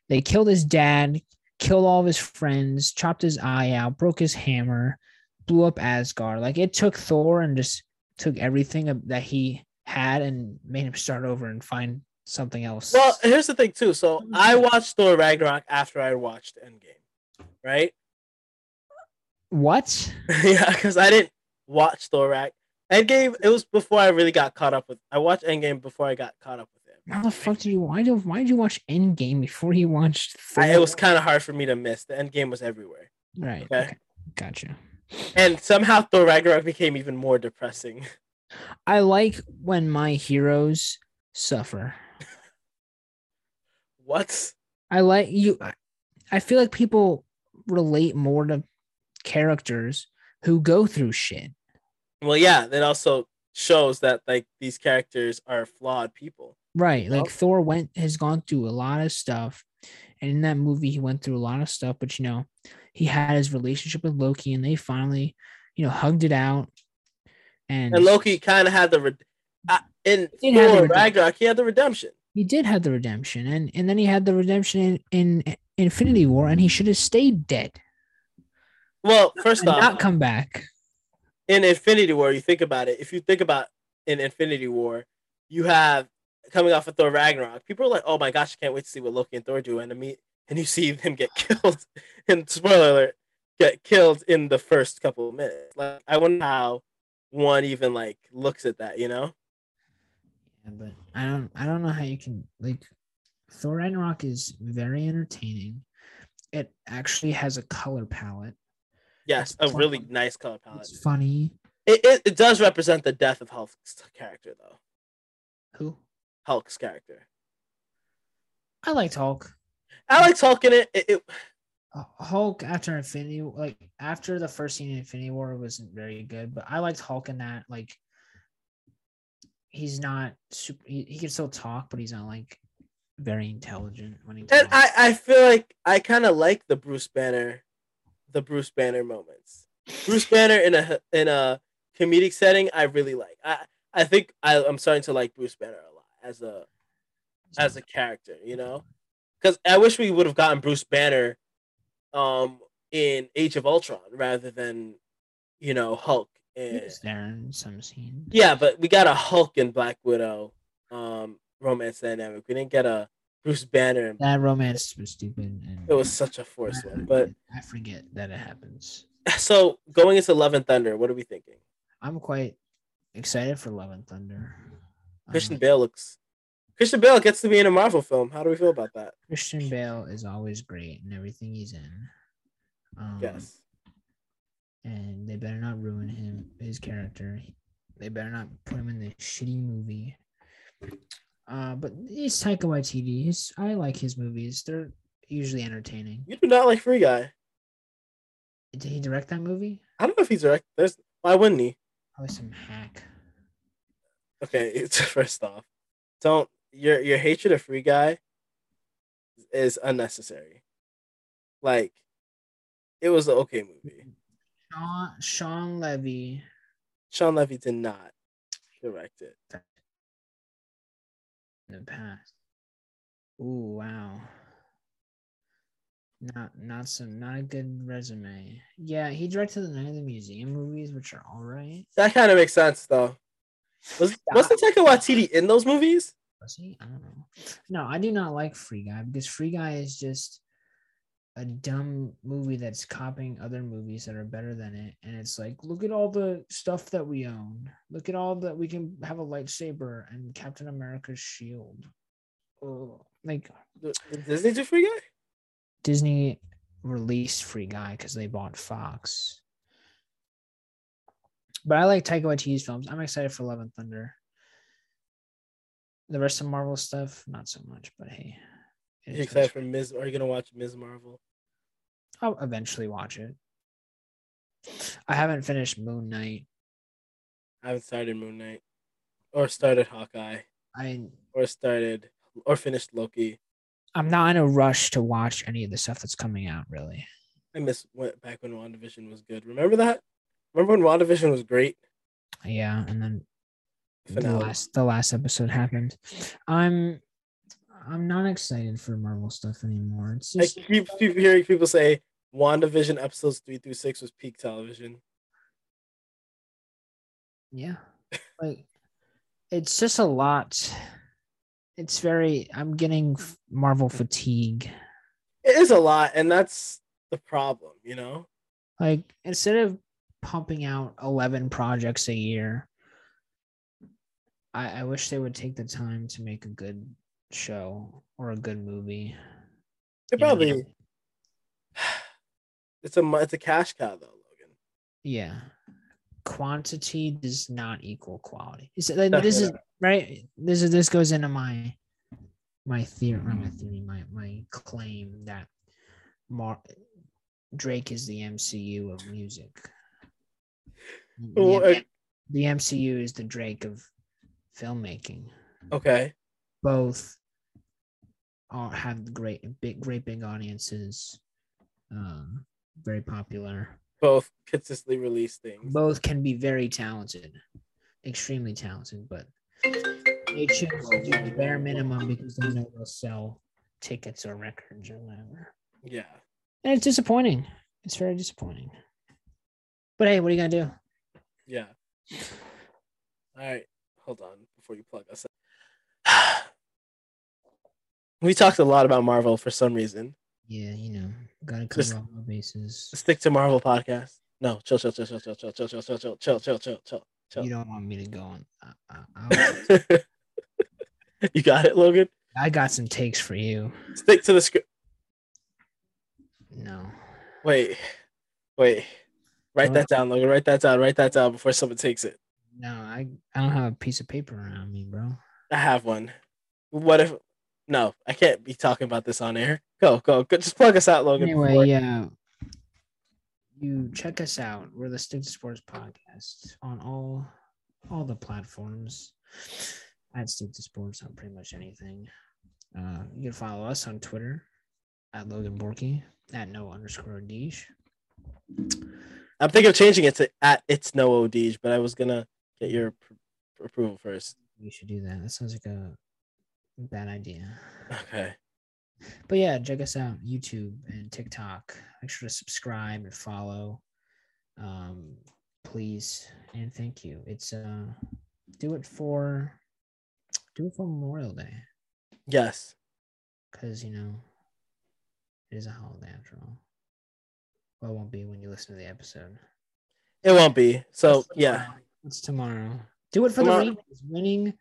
They killed his dad, killed all of his friends, chopped his eye out, broke his hammer, blew up Asgard. Like it took Thor and just took everything that he had and made him start over and find something else. Well, here's the thing too. So I mm-hmm. watched Thor Ragnarok after I watched Endgame, right? what? (laughs) (laughs) yeah, because I didn't watch Thor Rag. Endgame. It was before I really got caught up with. I watched Endgame before I got caught up with it. How the fuck did you why did why did you watch Endgame before you watched Thor? I, it was kind of hard for me to miss. The Endgame was everywhere, right. okay. Okay. Gotcha. And somehow Thor Ragnarok became even more depressing. (laughs) I like when my heroes suffer. What? I like you. I- feel like people relate more to characters who go through shit. Well, yeah. That also shows that like these characters are flawed people. Right. Like Well- Thor went has gone through a lot of stuff. And in that movie, he went through a lot of stuff, but you know, he had his relationship with Loki and they finally, you know, hugged it out. And, And Loki kind of had the red- uh, in He did the Thor redemption. Ragnarok. He had the redemption. He did have the redemption, and and then he had the redemption in, in Infinity War, and he should have stayed dead. Well, first off, not come back. in Infinity War, you think about it. If you think about in Infinity War, you have coming off of Thor Ragnarok. People are like, "Oh my gosh, I can't wait to see what Loki and Thor do." And to meet, and you see them get (laughs) killed. And spoiler alert, get killed in the first couple of minutes. Like, I wonder how one even like looks at that. You know? Yeah, but I don't I don't know how you can like Thor Ragnarok is very entertaining. It actually has a color palette. Yes, It's a really nice color palette. It's funny. It, it it does represent the death of Hulk's character, though. Who? Hulk's character. I liked Hulk. I like talking it. it, it Uh, Hulk after Infinity, like after the first scene in Infinity War, wasn't very good. But I liked Hulk in that. Like, he's not super. He, he can still talk, but he's not like very intelligent when he talks. and I, I feel like I kind of like the Bruce Banner, the Bruce Banner moments. Bruce Banner in a in a comedic setting, I really like. I I think I, I'm starting to like Bruce Banner a lot as a as a character, you know, because I wish we would have gotten Bruce Banner, um, in Age of Ultron rather than, you know, Hulk. He And, was there in some scene. yeah, but we got a Hulk and Black Widow, um, romance dynamic. We didn't get a Bruce Banner. And That romance was stupid, and it was such a forced one, but. I forget that it happens. (laughs) So going into Love and Thunder, what are we thinking? I'm quite excited for Love and Thunder. Christian Um, Bale looks. Christian Bale gets to be in a Marvel film. How do we feel about that? Christian Bale is always great in everything he's in. Um, Yes. and they better not ruin him, his character. They better not put him in the shitty movie. Uh, but he's Taika Waititi. He's, I like his movies. They're usually entertaining. You do not like Free Guy. Did he direct that movie? I don't know if he's direct. There's why wouldn't he? Probably some hack. Okay, (laughs) it's first off, don't your your hatred of Free Guy is unnecessary. Like, it was an okay movie. Sean, Shawn Levy. Shawn Levy did not direct it. in the past. Ooh, wow. Not not some not a good resume. Yeah, he directed the Night of the Museum movies, which are all right. That kind of makes sense though. Was wasn't Taika Waititi in those movies? Was he? I don't know. No, I do not like Free Guy because Free Guy is just a dumb movie that's copying other movies that are better than it. And it's like, look at all the stuff that we own. Look at all that we can have a lightsaber and Captain America's shield. Oh, Like Disney do Free Guy? Disney released Free Guy because they bought Fox. But I like Taika Waititi's films. I'm excited for Love and Thunder. The rest of Marvel stuff, not so much. But hey, it Are you excited for Ms. Are you gonna watch Ms. Marvel? I'll eventually watch it. I haven't finished Moon Knight. I haven't started Moon Knight, or started Hawkeye, I or started or finished Loki. I'm not in a rush to watch any of the stuff that's coming out. Really, I miss went back when WandaVision was good. Remember that? Remember when WandaVision was great? yeah. And then the last the last episode happened. I'm I'm not excited for Marvel stuff anymore. It's I keep, keep hearing people say WandaVision episodes three through six was peak television. yeah, like it's just a lot. It's very. I'm getting Marvel fatigue. It is a lot, and that's the problem, you know. Like instead of pumping out 11 projects a year, I, I wish they would take the time to make a good show or a good movie. It you know? probably (sighs) it's a it's a cash cow though, Logan. Yeah. Quantity does not equal quality. Is it- like, this is right. This is this goes into my my theory, my theory, my my claim that Mar- Drake is the MCU of music. The, Well, uh, the MCU is the Drake of filmmaking. Okay, Both are have great big great big audiences. Um, very popular. both consistently release things. both can be very talented, extremely talented, but They choose to do the bare minimum because they know they'll sell tickets or records or whatever. Yeah. And it's disappointing. It's very disappointing. But hey, what are you gonna do? Yeah. All right. Hold on before you plug us. we talked a lot about Marvel for some reason. Yeah, you know, gotta Just- cover all my bases. Stick to Marvel podcast. No, chill, chill, chill, chill, chill, chill, chill, chill, chill, chill, chill, chill, chill, chill, chill. You don't want me to go on. I, I, I'll- you got it, Logan. I got some takes for you. Stick to the script. No, Wait, wait. Write that down, Logan. Write that down. Write that down before someone takes it. No, I I don't have a piece of paper around me, bro. I have one. What if? No, I can't be talking about this on air. Go, go, go. Just plug us out, Logan. Anyway, before- yeah. You check us out. We're the Stick to Sports podcast on all all the platforms. At Stick to Sports on pretty much anything. Uh, you can follow us on Twitter at Logan Borkey at no underscore Deesh. I'm thinking of changing it to at it's no ODs, but I was gonna get your pr- approval first. You should do that. That sounds like a bad idea. Okay. But yeah, check us out YouTube and TikTok. Make sure to subscribe and follow. Um, please and thank you. It's uh, do it for, do it for Memorial Day Yes. because you know it is a holiday after all. Well, it won't be when you listen to the episode. It won't be. So yeah. Tomorrow. it's tomorrow. Do it for Tomorrow. the Rangers winning,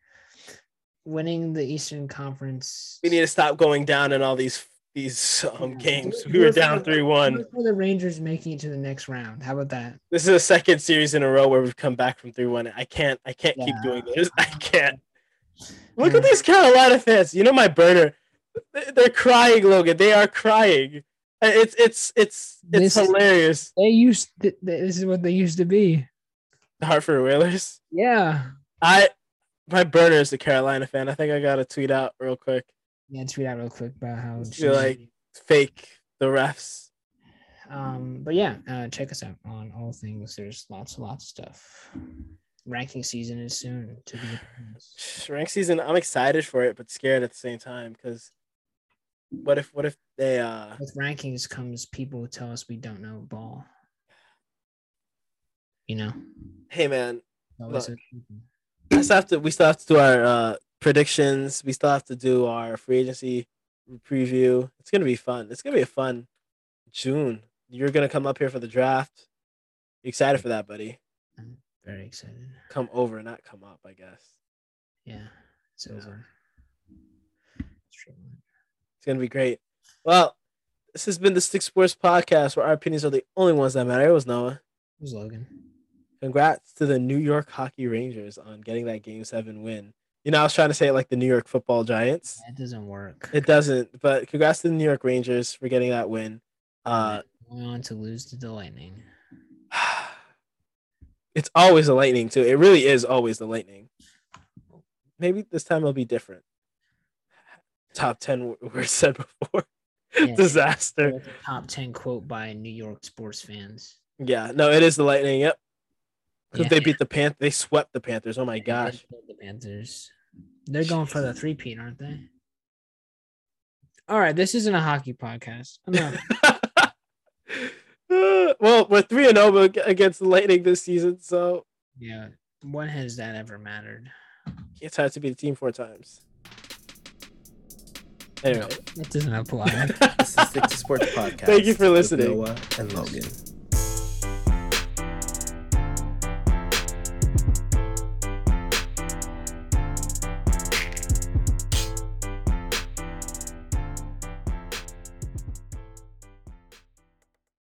winning the Eastern Conference. We need to stop going down in all these these um Yeah, games. do We were down three one. For the Rangers making it to the next round. How about that? This is a second series in a row where we've come back from three one. I can't I can't keep doing this. (laughs) I can't. Look Yeah. at these Carolina fans. You know my burner. They- They're crying, Logan. They are crying. Uh, It's it's it's it's This is- hilarious. They used th- th- this is what they used to be. The Hartford Whalers. Yeah. I my burner is a Carolina fan. I think I gotta tweet out real quick. Yeah, tweet out real quick about how be like- Fake the refs. um but yeah, uh check us out on all things. There's lots and lots of stuff. Ranking season is soon to be. Rank season. I'm excited for it, but scared at the same time because what if what if they uh With rankings comes people who tell us we don't know ball. You know? hey man Look. I still have to we still have to do our uh predictions. We still have to do our free agency preview. It's gonna be fun. It's gonna be a fun June. You're gonna come up here for the draft. You excited for that, buddy? I'm very excited. Come over, not come up, I guess. Yeah, it's Yeah. over. It's gonna be great. Well, this has been the Stick Sports Podcast, where our opinions are the only ones that matter. It was Noah. It was Logan? Congrats to the New York Hockey Rangers on getting that Game Seven win. You know, I was trying to say it like the New York Football Giants. That doesn't work. It doesn't, but congrats to the New York Rangers for getting that win. Uh, Going on to lose to the Lightning. (sighs) it's always the Lightning too. It really is always the Lightning. Maybe this time it'll be different. Top ten w- (laughs) were said before. Yeah. Disaster. Top ten quote by New York sports fans. Yeah, no, it is the Lightning. Yep. Because Yeah. they beat the Panth, they swept the Panthers. Oh my They gosh. The Panthers. They're going for the three peat, aren't they? All right, this isn't a hockey podcast. Enough. (laughs) Well, we're three and oh zero against the Lightning this season, so yeah. When has that ever mattered? it's had to be the team four times. Anyway, That doesn't apply. (laughs) This is Stick to Sports Podcast. Thank you for with listening. Noah and Logan.